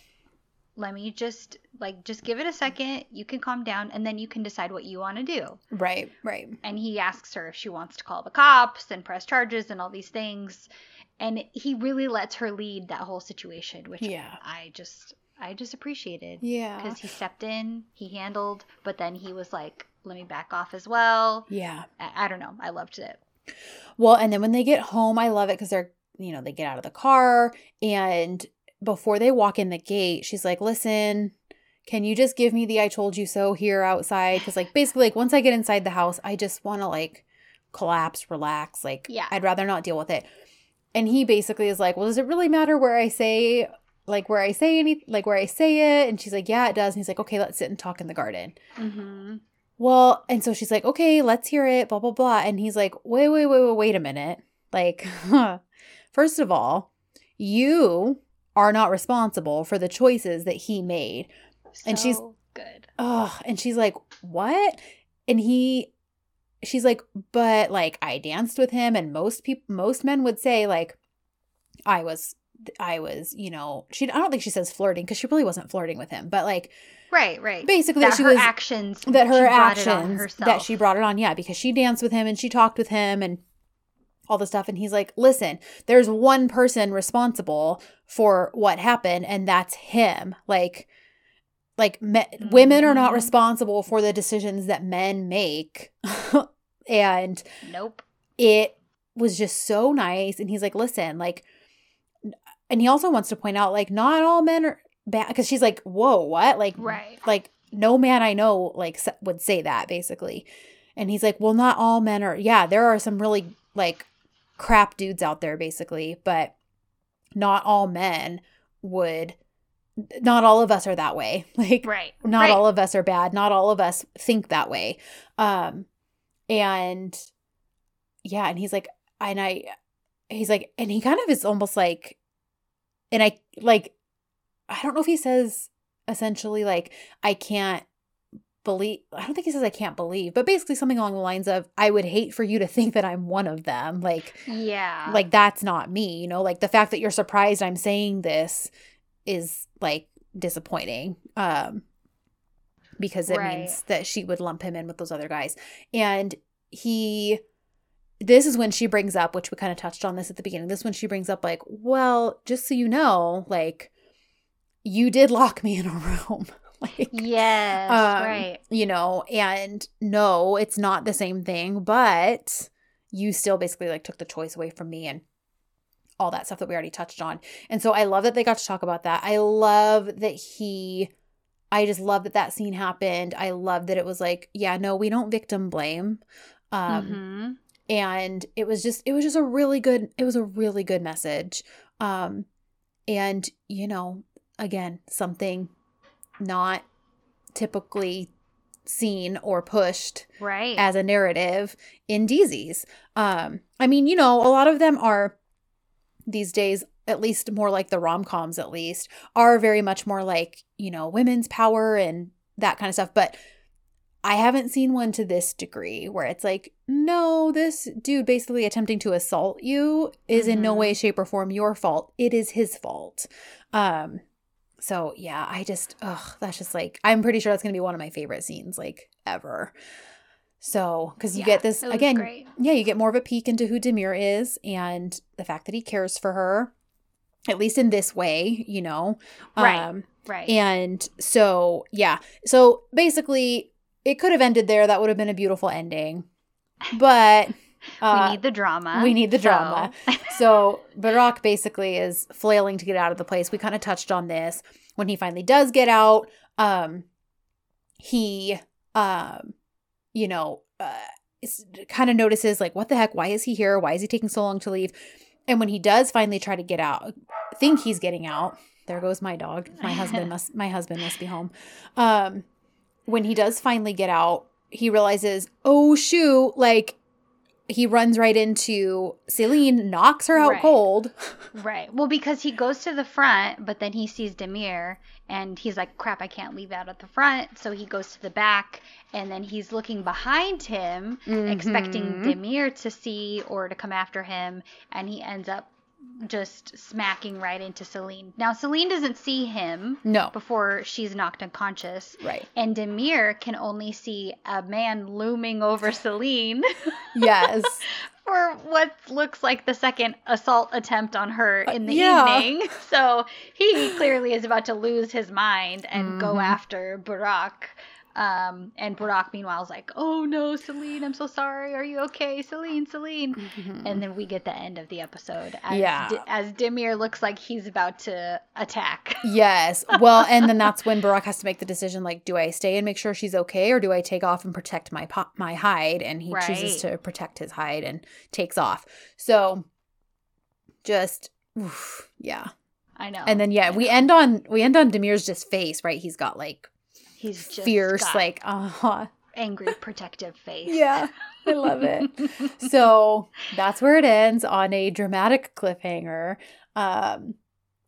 let me just like just give it a second. You can calm down, and then you can decide what you want to do. right right And he asks her if she wants to call the cops and press charges and all these things. And he really lets her lead that whole situation, which Yeah. I just I just appreciated yeah because he stepped in, he handled, but then he was like, "Let me back off as well." yeah I, I don't know. I loved it. Well, and then when they get home, I love it because they're, you know, they get out of the car and before they walk in the gate, she's like, listen, can you just give me the I told you so here outside? Because, like, basically, like, once I get inside the house, I just want to, like, collapse, relax. Like, Yeah. I'd rather not deal with it. And he basically is like, well, does it really matter where I say, like, where I say any, like, where I say it? And she's like, yeah, it does. And he's like, okay, let's sit and talk in the garden. Mm-hmm. Well, and so she's like, okay, let's hear it, blah, blah, blah. And he's like, wait, wait, wait, wait, wait a minute. Like, first of all, you are not responsible for the choices that he made. And she's- good. Oh, and she's like, what? And he, she's like, but like, I danced with him, and most people, most men would say, like, I was, I was, you know, she, I don't think she says flirting because she really wasn't flirting with him, but like, Right, right. basically, that that she her was, actions that she her brought it on actions that she brought it on yeah because she danced with him and she talked with him and all the stuff and he's like listen there's one person responsible for what happened and that's him like like me- women are not Mhm. responsible for the decisions that men make and Nope. it was just so nice and he's like listen like and he also wants to point out like not all men are bad because she's like whoa what like Right. like no man i know like would say that basically and he's like well not all men are yeah there are some really like crap dudes out there basically but not all men would not all of us are that way like Right. not right. all of us are bad not all of us think that way um and yeah and he's like and i he's like and he kind of is almost like and i like i don't know if he says essentially like i can't believe i don't think he says i can't believe but basically something along the lines of i would hate for you to think that i'm one of them like Yeah. like that's not me you know like the fact that you're surprised i'm saying this is like disappointing um because it Right. means that she would lump him in with those other guys and he this is when she brings up which we kind of touched on this at the beginning this is when she brings up like well just so you know like you did lock me in a room like Yes. um, right. you know and no it's not the same thing but you still basically like took the choice away from me and all that stuff that we already touched on and so i love that they got to talk about that i love that he i just love that that scene happened i love that it was like yeah no we don't victim blame um Mhm. and it was just it was just a really good it was a really good message um and you know again something not typically seen or pushed Right. as a narrative in dizis. Um, I mean, you know, a lot of them are these days, at least more like the rom coms, at least, are very much more like, you know, women's power and that kind of stuff. But I haven't seen one to this degree where it's like, no, this dude basically attempting to assault you is in no Mhm. way, shape, or form your fault. It is his fault. Um, so yeah, I just, ugh, that's just like, I'm pretty sure that's gonna be one of my favorite scenes, like ever. So, because you Yeah, get this again, yeah, you get more of a peek into who Demir is and the fact that he cares for her, at least in this way, you know. Right. Um, Right. and so, yeah. So basically, it could have ended there. That would have been a beautiful ending. But uh, we need the drama. we need the so- drama. so Barak basically is flailing to get out of the place. We kind of touched on this. When he finally does get out, um, he, um, you know, uh, kind of notices like, what the heck? Why is he here? Why is he taking so long to leave? And when he does finally try to get out, think he's getting out. There goes my dog. My husband must. My husband must be home. Um, when he does finally get out, he realizes, oh shoot! Like he runs right into Selin, knocks her out Right. cold. Right. Well, because he goes to the front, but then he sees Demir and he's like, crap, I can't leave out at the front. So he goes to the back and then he's looking behind him, expecting Mhm. Demir to see or to come after him. And he ends up just smacking right into Selin. Now, Selin doesn't see him No, before she's knocked unconscious. right. And Demir can only see a man looming over Selin Yes. for what looks like the second assault attempt on her in the yeah. evening. So he clearly is about to lose his mind and go Mhm. after Barak. Um, and Barak, meanwhile, is like, "Oh no, Selin, I'm so sorry. Are you okay, Selin? Selin." Mhm. And then we get the end of the episode as, Yeah. Di- as Demir looks like he's about to attack. Yes. Well, and then that's when Barak has to make the decision like, do I stay and make sure she's okay or do I take off and protect my po- my hide? And he chooses to protect his hide and takes off. So just oof, yeah. I know. And then yeah, we end on we end on Demir's just face, right? He's got like he's just fierce like uh-huh. angry protective face. Yeah. I love it. so that's where it ends on a dramatic cliffhanger. Um,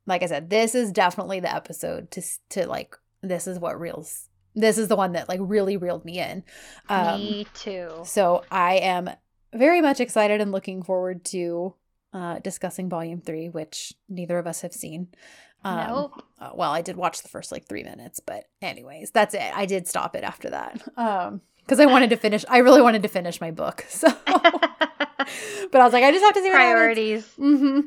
like I said, this is definitely the episode to to like. This is what reels. This is the one that like really reeled me in. Um, Me too. so I am very much excited and looking forward to uh, discussing Volume Three, which neither of us have seen. Um, nope. uh, well, I did watch the first like three minutes, but anyways, that's it. I did stop it after that. Um, because I wanted to finish. I really wanted to finish my book. So but I was like, I just have to see. Priorities. Mm-hmm.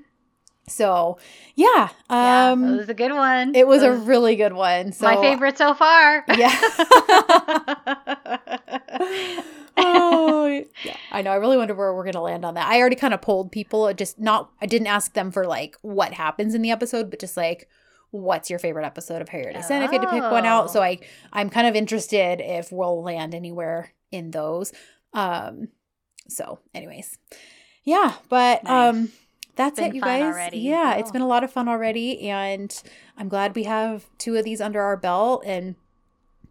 So yeah, yeah, um, it was a good one. it was a really good one. So my favorite so far. Yeah. Oh, yeah. I know. I really wonder where we're going to land on that. I already kind of polled people. It Just not, I didn't ask them for like what happens in the episode, but just like, what's your favorite episode of Harry Descent if you had to pick one out. Oh. So I, I'm kind of interested if we'll land anywhere in those. Um, so anyways, yeah, but, Nice. um, that's it, you guys. already. Yeah, it's been a lot of fun already, and I'm glad we have two of these under our belt. And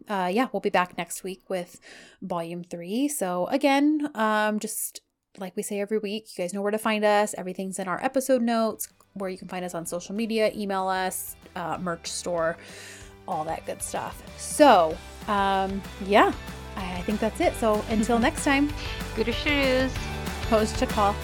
uh, yeah, we'll be back next week with volume three. So again, um, just like we say every week, you guys know where to find us. Everything's in our episode notes, where you can find us on social media, email us, uh, merch store, all that good stuff. So um, yeah, I I think that's it. So until next time, Gute Shoes. pose to call.